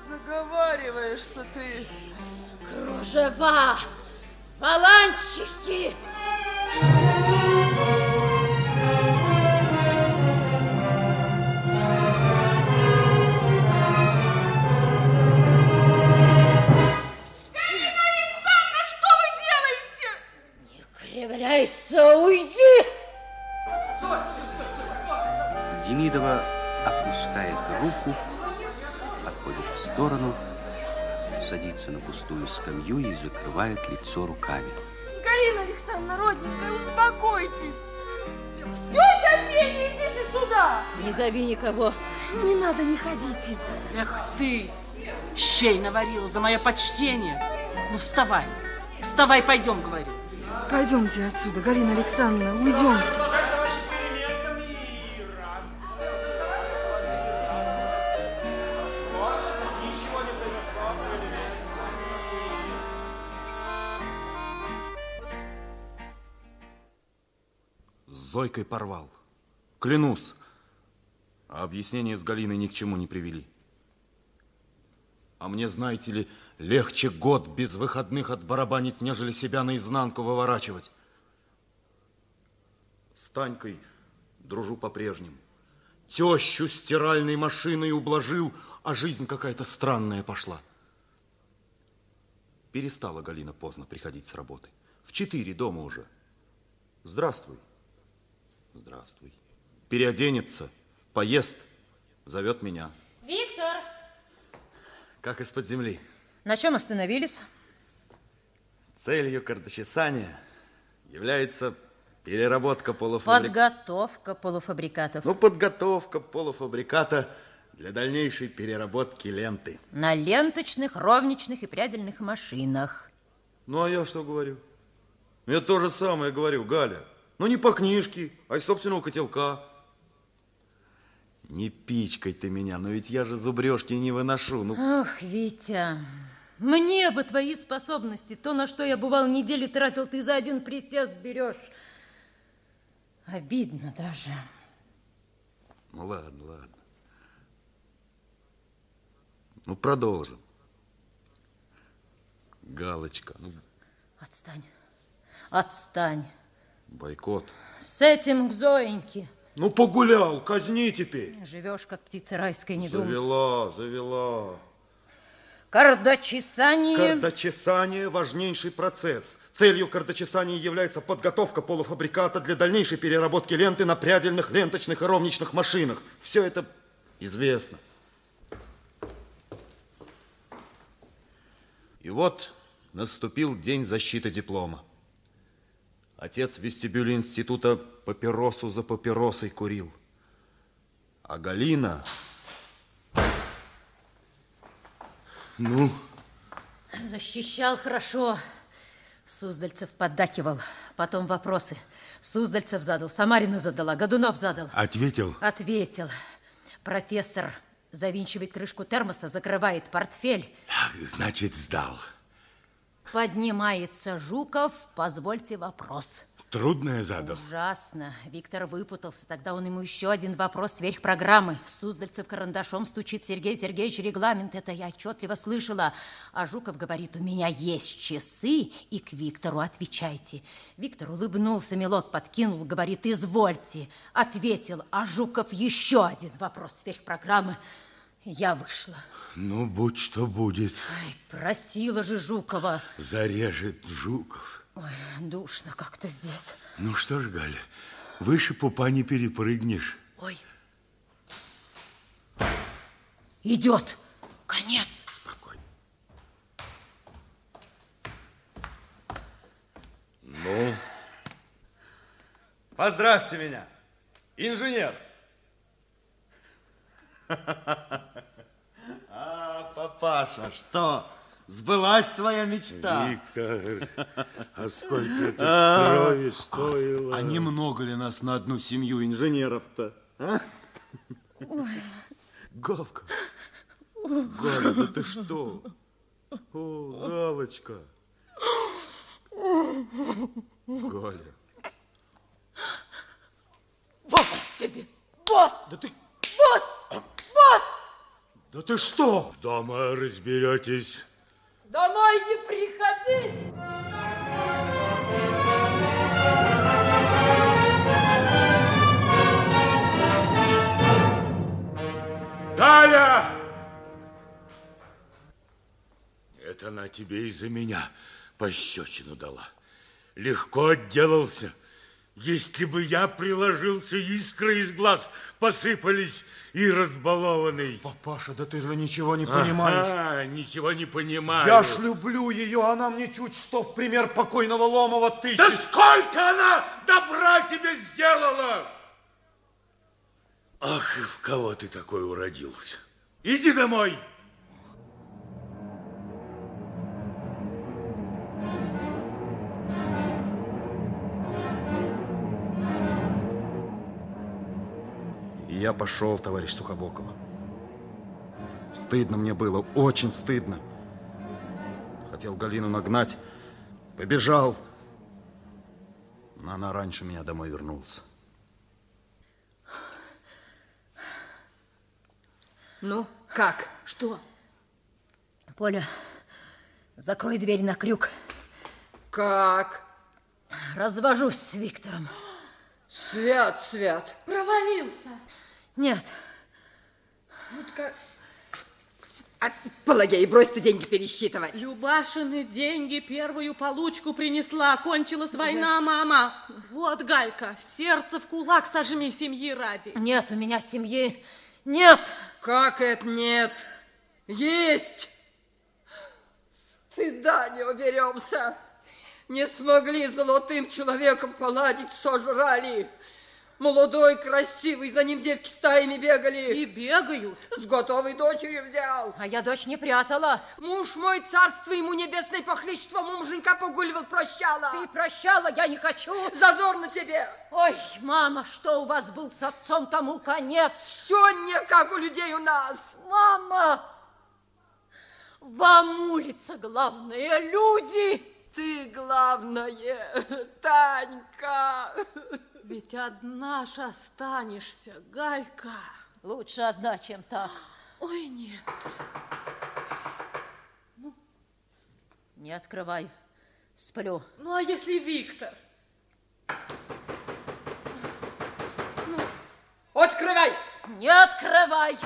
Заговариваешься ты. Кружева, баланчики. Пустую скамью и закрывает лицо руками. Галина Александровна, родненькая, успокойтесь. Тетя Феня, идите сюда! Не зови никого. Не надо, не ходите. Эх ты, щей наварила за мое почтение. Ну, вставай, вставай, пойдем, говорю. Пойдемте отсюда, Галина Александровна, уйдемте. Зойкой порвал. Клянусь. А объяснения с Галиной ни к чему не привели. А мне, знаете ли, легче год без выходных отбарабанить, нежели себя наизнанку выворачивать. С Танькой дружу по-прежнему. Тещу стиральной машиной ублажил, а жизнь какая-то странная пошла. Перестала Галина поздно приходить с работы. В четыре дома уже. Здравствуй. Здравствуй. Переоденется, поест, зовет меня. Виктор, Как из-под земли. на чем остановились? Целью карточесания является переработка полуфабриката. Подготовка полуфабрикатов. Ну, подготовка полуфабриката для дальнейшей переработки ленты. На ленточных, ровничных и прядельных машинах. Ну, а я что говорю? Я то же самое говорю, Галя. Ну, не по книжке, а из собственного котелка. Не пичкай ты меня, но ведь я же зубрежки не выношу. Ну, Ох, Витя, мне бы твои способности. То, на что я бывал недели тратил, ты за один присест берешь. Обидно даже. ну ладно, ладно. Ну, продолжим. Галочка, ну, Отстань. Отстань. Бойкот. С этим к Зоеньке. Ну, погулял, казни теперь. Живешь, как птица райская, не думай. Завела, завела. Кардочесание. Кардочесание – важнейший процесс. Целью кардочесания является подготовка полуфабриката для дальнейшей переработки ленты на прядельных, ленточных и ровничных машинах. Все это известно. И вот наступил день защиты диплома. Отец в вестибюле института папиросу за папиросой курил. А Галина... Ну, Защищал хорошо. Суздальцев поддакивал. Потом вопросы. Суздальцев задал, Самарина задала, Годунов задал. Ответил? Ответил. Профессор завинчивает крышку термоса, закрывает портфель. Значит, сдал. Поднимается Жуков. Позвольте вопрос. Трудное задал. Ужасно. Виктор выпутался. Тогда он ему еще один вопрос сверх программы. Суздальцев карандашом стучит Сергей Сергеевич регламент. Это я отчетливо слышала. А Жуков говорит, у меня есть часы, и к Виктору отвечайте. Виктор улыбнулся, мелок подкинул, говорит, извольте. Ответил, а Жуков еще один вопрос сверх программы. Я вышла. Ну, будь что будет. Ай, просила же Жукова. Зарежет Жуков. Ой, душно как-то здесь. Ну что ж, Галя, выше пупа не перепрыгнешь. Ой. Идет. Конец. Ну, поздравьте меня, инженер. А, папаша, что, сбылась твоя мечта? Виктор, а сколько это А, крови стоило? А немного ли нас на одну семью инженеров-то? а? Галка, Галя, да ты что? О, Галочка. Галя. Вот тебе! Вот! Да ты... Вот! Да ты что? Дома разберетесь. Домой не приходи! Галя! Это она тебе из-за меня пощечину дала. Легко отделался. Если бы я приложился, искры из глаз посыпались и разбалованный. Папаша, да ты же ничего не понимаешь. Ага, ничего не понимаю. Я ж люблю ее, она мне чуть что в пример покойного Ломова тысячи. Да сколько она добра тебе сделала! Ах, и в кого ты такой уродился? Иди домой! И я пошел, товарищ Сухобокова. Стыдно мне было, очень стыдно. Хотел Галину нагнать, побежал. Но она раньше меня домой вернулась. Ну, как? Что? Поля, закрой дверь на крюк. Как? Развожусь с Виктором. Свят, свят. Провалился. Нет. Ну, так... А, Пологей, брось ты деньги пересчитывать. Любашины деньги первую получку принесла. Кончилась война, мама. Вот, Галька, сердце в кулак сожми семьи ради. Нет, у меня семьи нет. Как это нет? Есть. Стыда не уберемся. Не смогли золотым человеком поладить, сожрали. Молодой, красивый, за ним девки стаями бегали. И бегают. С готовой дочерью взял. А я дочь не прятала. Муж мой, царство ему небесное, похлеще муженька погуливал, прощала. Ты прощала, я не хочу. Зазор на тебе. Ой, мама, что у вас был с отцом, тому конец. Все не как у людей у нас. Мама, вам улица главное, люди. Ты главное, Танька. Ведь одна ж останешься, Галька. Лучше одна, чем так. Ой, нет. Не открывай. Сплю. Ну, а если Виктор? Ну, открывай! Не открывай!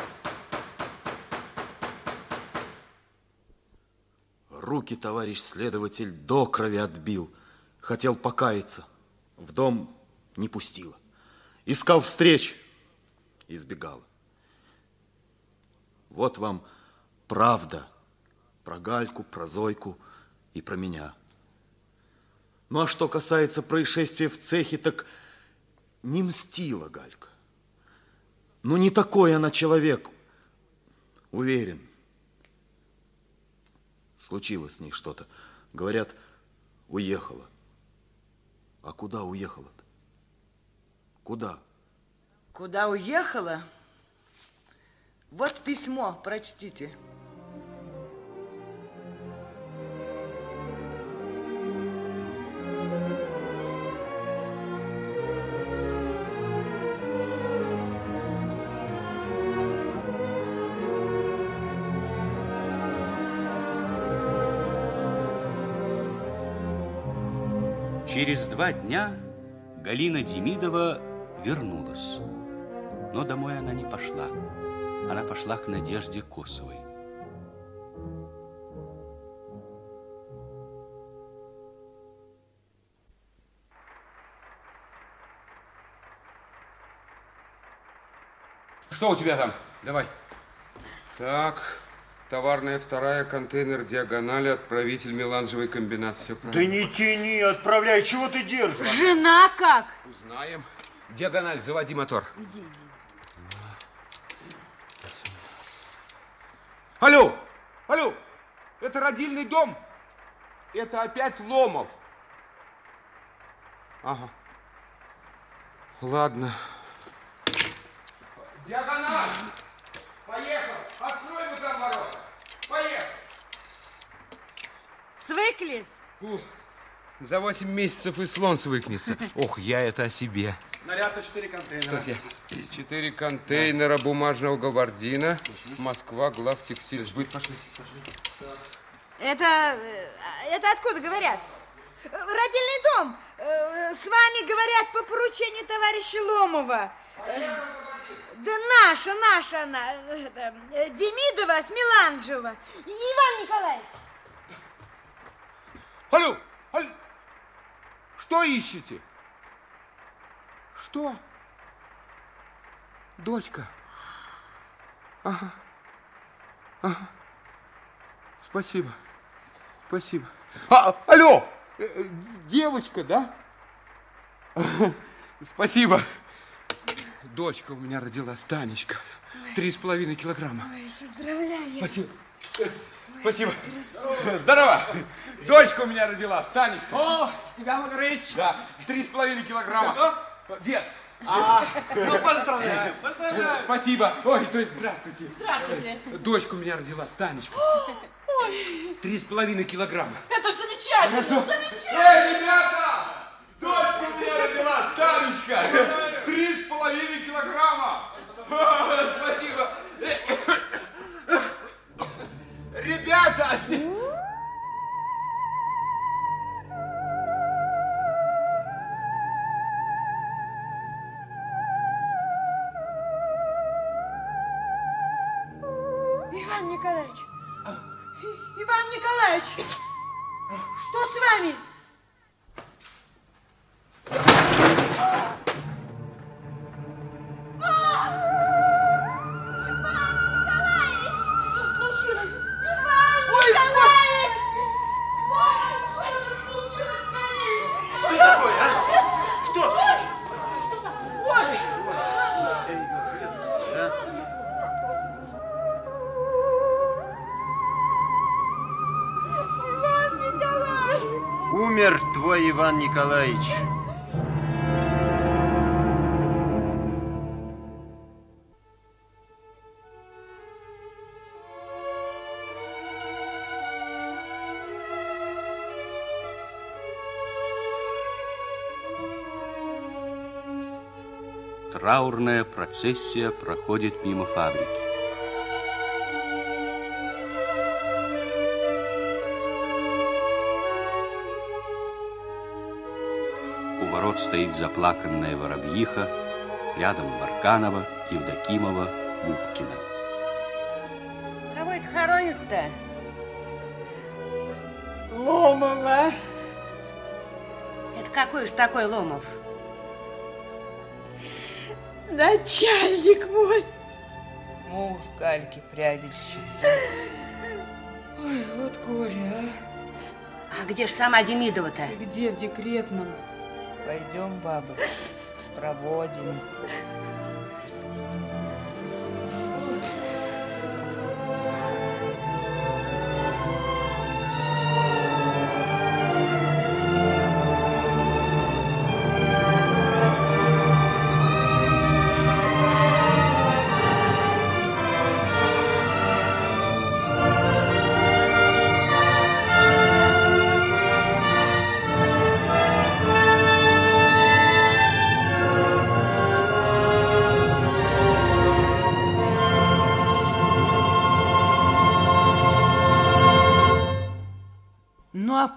Руки товарищ следователь до крови отбил. Хотел покаяться. В дом не пустила. Искал встреч. Избегала. Вот вам правда про Гальку, про Зойку и про меня. Ну, а что касается происшествия в цехе, так не мстила Галька. Ну, не такой она человек, уверен. Случилось с ней что-то. Говорят, уехала. А куда уехала-то? Куда? Куда уехала? Вот письмо, прочтите. Через два дня Галина Демидова вернулась. Но домой она не пошла. Она пошла к Надежде Косовой. Что у тебя там? Давай. Так, товарная вторая, контейнер диагонали, отправитель меланжевый комбинат. Все правильно. Да не тяни, отправляй. Чего ты держишь? Жена как? Узнаем. Диагональ, заводи мотор. Иди, иди. Алло, алло, это родильный дом? Это опять Ломов. Ага. Ладно. Диагональ! Поехал! Открой вот там ворота! Поехал! Свыклись? Ух, за 8 месяцев и слон свыкнется. Ох, я это о себе. Наряд на 4 контейнера. Четыре контейнера бумажного габардина. Москва, главтекстиль, сбыт. Пошли, пошли. Это, э, это откуда говорят? Родильный дом. Э, С вами говорят по поручению товарища Ломова. Да наша, наша она. э, Демидова с Меланжева. Иван Николаевич. Алло, алло. Что ищете? Что? Дочка. Ага. Ага. Спасибо. Спасибо. А, алло! Э, э, Девочка, да? Спасибо. Дочка у меня родилась, Танечка. Три с половиной килограмма. Ой, поздравляю. Спасибо. Спасибо. Здорово. Дочка у меня родилась, Танечка. О, Степан Макарович. Да, три с половиной килограмма. Что? Вес. А, ну, поздравляю, поздравляю. Спасибо. Ой, то есть здравствуйте. Здравствуйте. Дочка у меня родилась, Танечка. Ой, Три с половиной килограмма. это ж замечательно, Хорошо. замечательно. Эй, ребята! Дочка у меня родилась, Танечка. Три с половиной килограмма. Спасибо. Ребята! Иван Николаевич. Траурная процессия проходит мимо фабрики. Стоит заплаканная воробьиха, рядом Барканова, Евдокимова, Губкина. Кого это хоронят-то? Ломова. Это какой же такой Ломов? Начальник мой. Муж Гальки, прядельщица. Ой, вот горе, а. А где ж сама Демидова-то? Где в декретном? Пойдем, баба, проводим.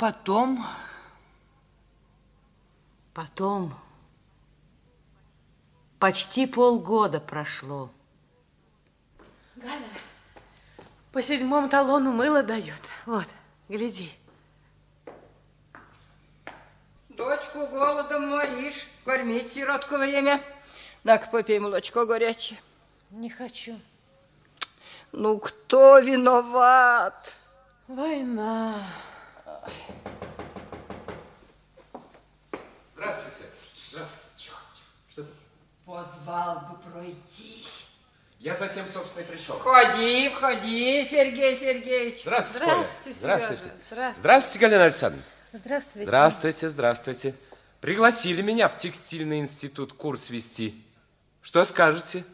Потом... Потом почти полгода прошло. Галя, по седьмому талону мыло дают. Вот, гляди. Дочку голодом моришь, кормить сиротку время. На-ка, попей молочко горячее. Не хочу. Ну, кто виноват? Война. Здравствуйте. Здравствуйте. Тихо, тихо. Что ты? Позвал бы пройтись. Я затем, собственно, и пришел. Входи, входи, Сергей Сергеевич. Здравствуйте. Здравствуйте, Здравствуйте. Здравствуйте. Здравствуйте, Галина Александровна. Здравствуйте. Здравствуйте, здравствуйте. Пригласили меня в текстильный институт курс вести. Что скажете?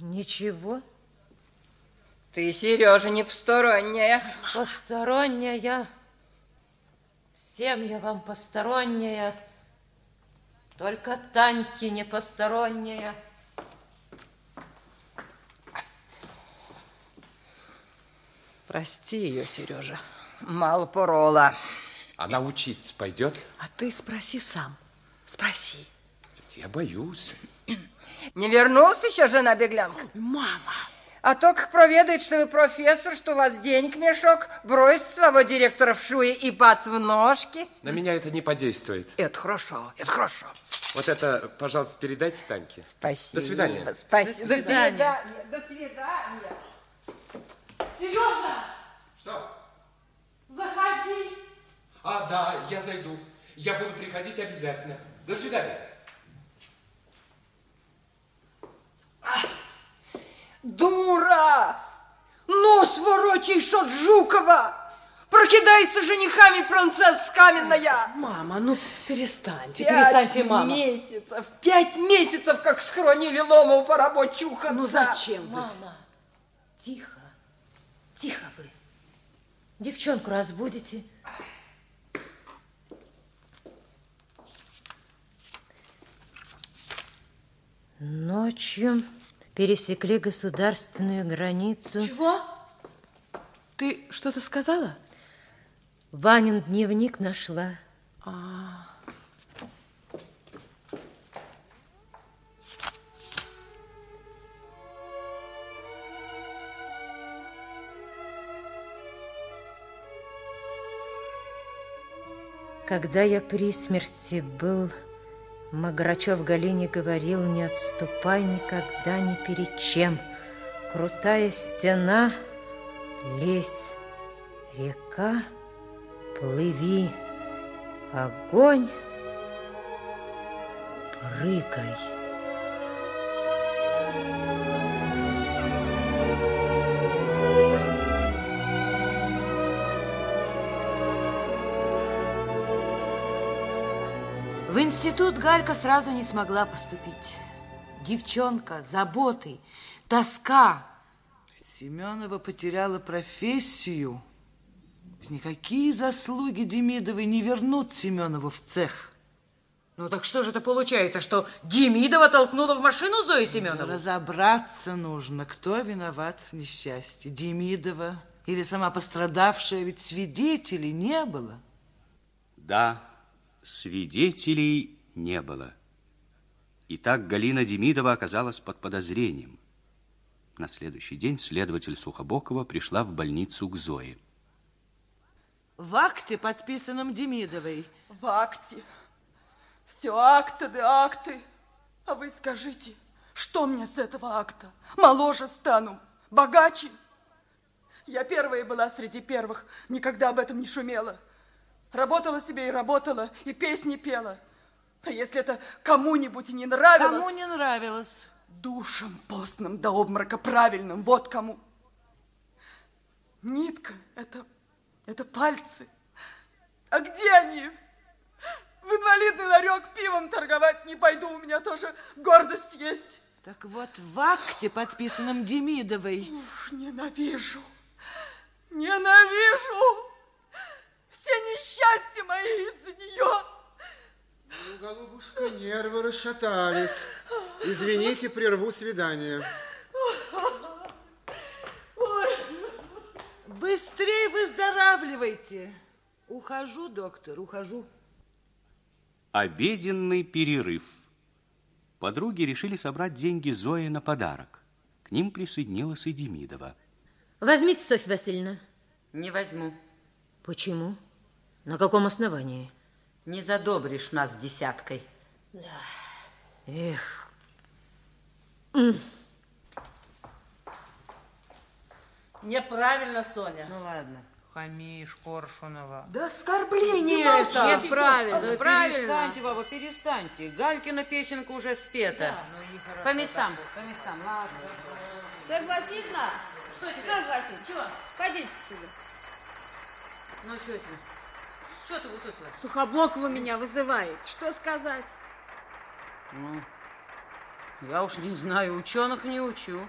Ничего. Ты, Сережа, не посторонняя. Посторонняя. Всем я вам посторонняя. Только Таньке не посторонняя. Прости ее, Сережа. Мало порола. Она учиться пойдет? А ты спроси сам. Спроси. Я боюсь. Не вернулся еще жена беглянка? Мама. А то, как проведает, что вы профессор, что у вас денег мешок, бросит своего директора в шуе и бац в ножки. На меня это не подействует. Это хорошо, это хорошо. Вот это, пожалуйста, передайте Таньке. Спасибо. До свидания. Спасибо. До свидания. До свидания. Сережа! Что? Заходи. А, да, я зайду. Я буду приходить обязательно. До свидания. Дура! Нос ворочаешь от Жукова! Прокидайся женихами, принцесса каменная! Мама, ну перестаньте, Пять перестаньте, мама. месяцев, пять месяцев, как схоронили Ломову по рабочухам. Ну зачем вы? Мама, тихо, тихо вы. Девчонку разбудите. Ночью пересекли государственную границу. Чего? Ты что-то сказала? Ванин дневник нашла. А, Когда я при смерти был, Маграчев Галине говорил, не отступай никогда ни перед чем. Крутая стена, лезь, река, плыви, огонь, прыгай. Институт Галька сразу не смогла поступить. Девчонка, заботы, тоска. Семенова потеряла профессию. Никакие заслуги Демидовой не вернут Семенову в цех. Ну так что же это получается, что Демидова толкнула в машину Зою Семенову? Разобраться нужно, кто виноват в несчастье. Демидова или сама пострадавшая, ведь свидетелей не было. Да, свидетелей не было. Итак, Галина Демидова оказалась под подозрением. На следующий день следователь Сухобокова пришла в больницу к Зое. В акте, подписанном Демидовой. В акте. Все акты да акты. А вы скажите, что мне с этого акта? Моложе стану, богаче. Я первая была среди первых, никогда об этом не шумела. Работала себе и работала, и песни пела. А если это кому-нибудь не нравилось... Кому не нравилось? Душам постным до обморока правильным, вот кому. Нитка, это, это пальцы. А где они? В инвалидный ларек пивом торговать не пойду, у меня тоже гордость есть. Так вот, в акте, подписанном Демидовой. Ух, ненавижу, ненавижу. Все несчастья мои из-за нее. Ну, голубушка, нервы расшатались. Извините, прерву свидание. Быстрее выздоравливайте. Ухожу, доктор, ухожу. Обеденный перерыв. Подруги решили собрать деньги Зои на подарок. К ним присоединилась и Демидова. Возьмите, Софья Васильевна. Не возьму. Почему? На каком основании? Не задобришь нас десяткой. Эх. Неправильно, Соня. Ну ладно. Хамишь, Коршунова. Да оскорбление Не это. Нет, правильно, Да правильно. перестаньте, баба, перестаньте. Галькина песенка уже спета. по местам, по местам, ладно. Согласительно? Что тебе? Согласен. Чего? Пойдите сюда. Ну, что это? Что ты вытусила? Сухобокова меня вызывает. Что сказать? Ну, я уж не знаю, ученых не учу.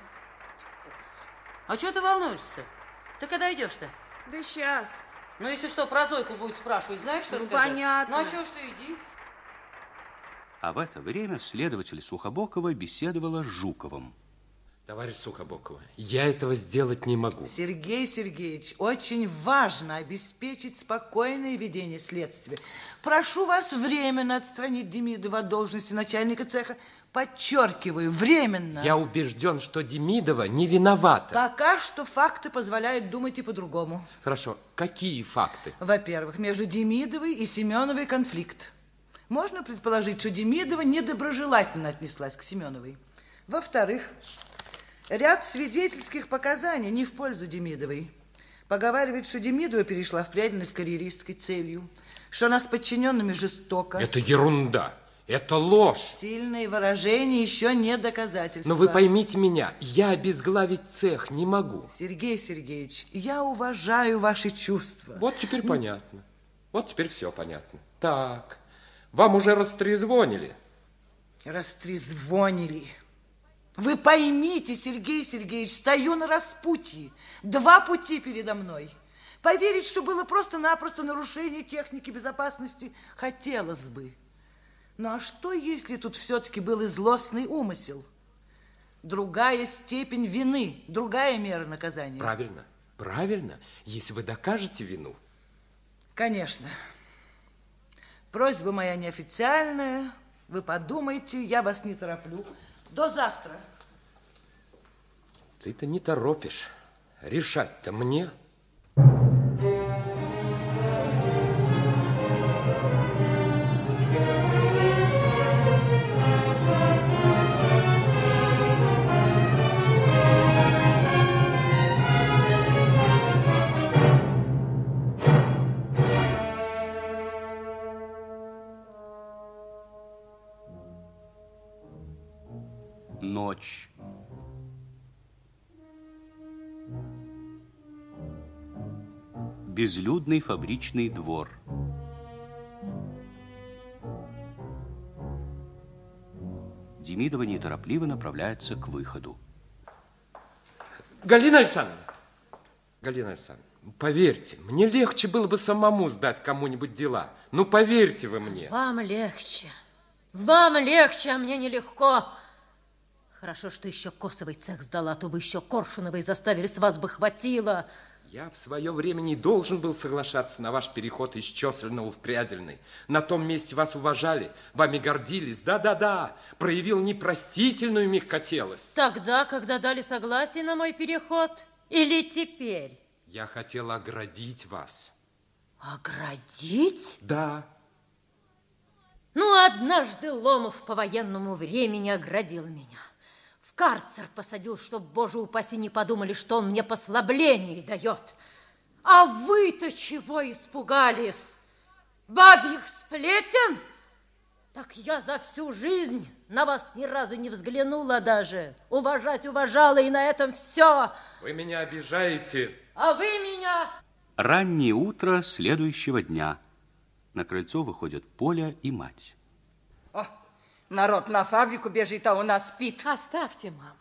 А что ты волнуешься? Ты когда идешь-то? Да сейчас. Ну, если что, про Зойку будет спрашивать, знаешь, что Ну, сказать? понятно. Ну, а чего ж ты иди? А в это время следователь Сухобокова беседовала с Жуковым. Товарищ Сухобокова, я этого сделать не могу. Сергей Сергеевич, очень важно обеспечить спокойное ведение следствия. Прошу вас временно отстранить Демидова от должности начальника цеха. Подчеркиваю, временно. Я убежден, что Демидова не виновата. Пока что факты позволяют думать и по-другому. Хорошо, какие факты? Во-первых, между Демидовой и Семеновой конфликт. Можно предположить, что Демидова недоброжелательно отнеслась к Семеновой. Во-вторых, ряд свидетельских показаний не в пользу Демидовой. Поговаривает, что Демидова перешла в преданность карьеристской целью, что она с подчиненными жестоко. Это ерунда. Это ложь. Сильные выражения еще не доказательства. Но вы поймите меня, я обезглавить цех не могу. Сергей Сергеевич, я уважаю ваши чувства. Вот теперь понятно. Вот теперь все понятно. Так, вам уже растрезвонили. Растрезвонили. Вы поймите, Сергей Сергеевич, стою на распутье. Два пути передо мной. Поверить, что было просто-напросто нарушение техники безопасности, хотелось бы. Ну а что, если тут все-таки был и злостный умысел? Другая степень вины, другая мера наказания. Правильно, правильно, если вы докажете вину. Конечно. Просьба моя неофициальная. Вы подумайте, я вас не тороплю. До завтра. Ты-то не торопишь. Решать-то мне. Безлюдный фабричный двор. Демидова неторопливо направляется к выходу. Галина Александровна, Галина Александровна, поверьте, мне легче было бы самому сдать кому-нибудь дела. Ну, поверьте вы мне. Вам легче. Вам легче, а мне нелегко. Хорошо, что еще Косовый цех сдала, а то бы еще Коршуновой заставили, с вас бы хватило. Я в свое время не должен был соглашаться на ваш переход из Чесельного в Прядельный. На том месте вас уважали, вами гордились. Да-да-да, проявил непростительную мягкотелость. Тогда, когда дали согласие на мой переход? Или теперь? Я хотел оградить вас. Оградить? Да. Ну, однажды Ломов по военному времени оградил меня. Карцер посадил, чтоб, боже упаси, не подумали, что он мне послабление дает. А вы-то чего испугались? Бабьих сплетен? Так я за всю жизнь на вас ни разу не взглянула даже. Уважать уважала, и на этом все. Вы меня обижаете. А вы меня... Раннее утро следующего дня. На крыльцо выходят Поля и мать. Народ на фабрику бежит, а у нас спит. Оставьте, мама.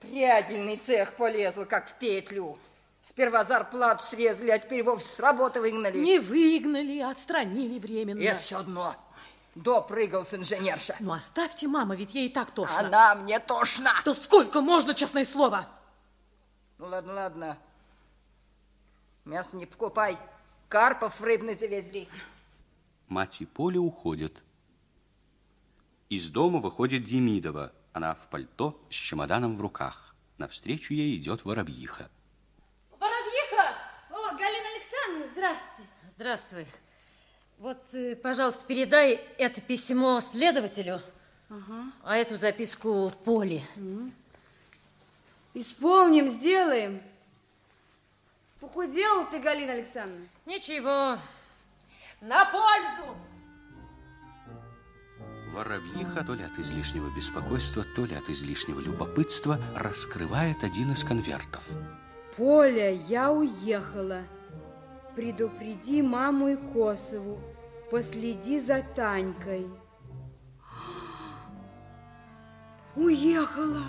Прядельный цех полезл, как в петлю. Сперва зарплату срезали, а теперь его с работы выгнали. Не выгнали, а отстранили временно. Это все одно. Допрыгался инженерша. Ну, оставьте, мама, ведь ей и так тошно. Она мне тошна. Да сколько можно, честное слово? Ну, ладно, ладно. Мясо не покупай. Карпов рыбный завезли. Мать и Поля уходят. Из дома выходит Демидова. Она в пальто с чемоданом в руках. Навстречу ей идет воробьиха. Воробьиха! О, Галина Александровна, здрасте. Здравствуй. Вот, э, пожалуйста, передай это письмо следователю, Ага. а эту записку Поле. Исполним, сделаем. Похудела ты, Галина Александровна? Ничего. На пользу! Воробьиха, то ли от излишнего беспокойства, то ли от излишнего любопытства, раскрывает один из конвертов. Поля, я уехала. Предупреди маму и Косову. Последи за Танькой. Уехала.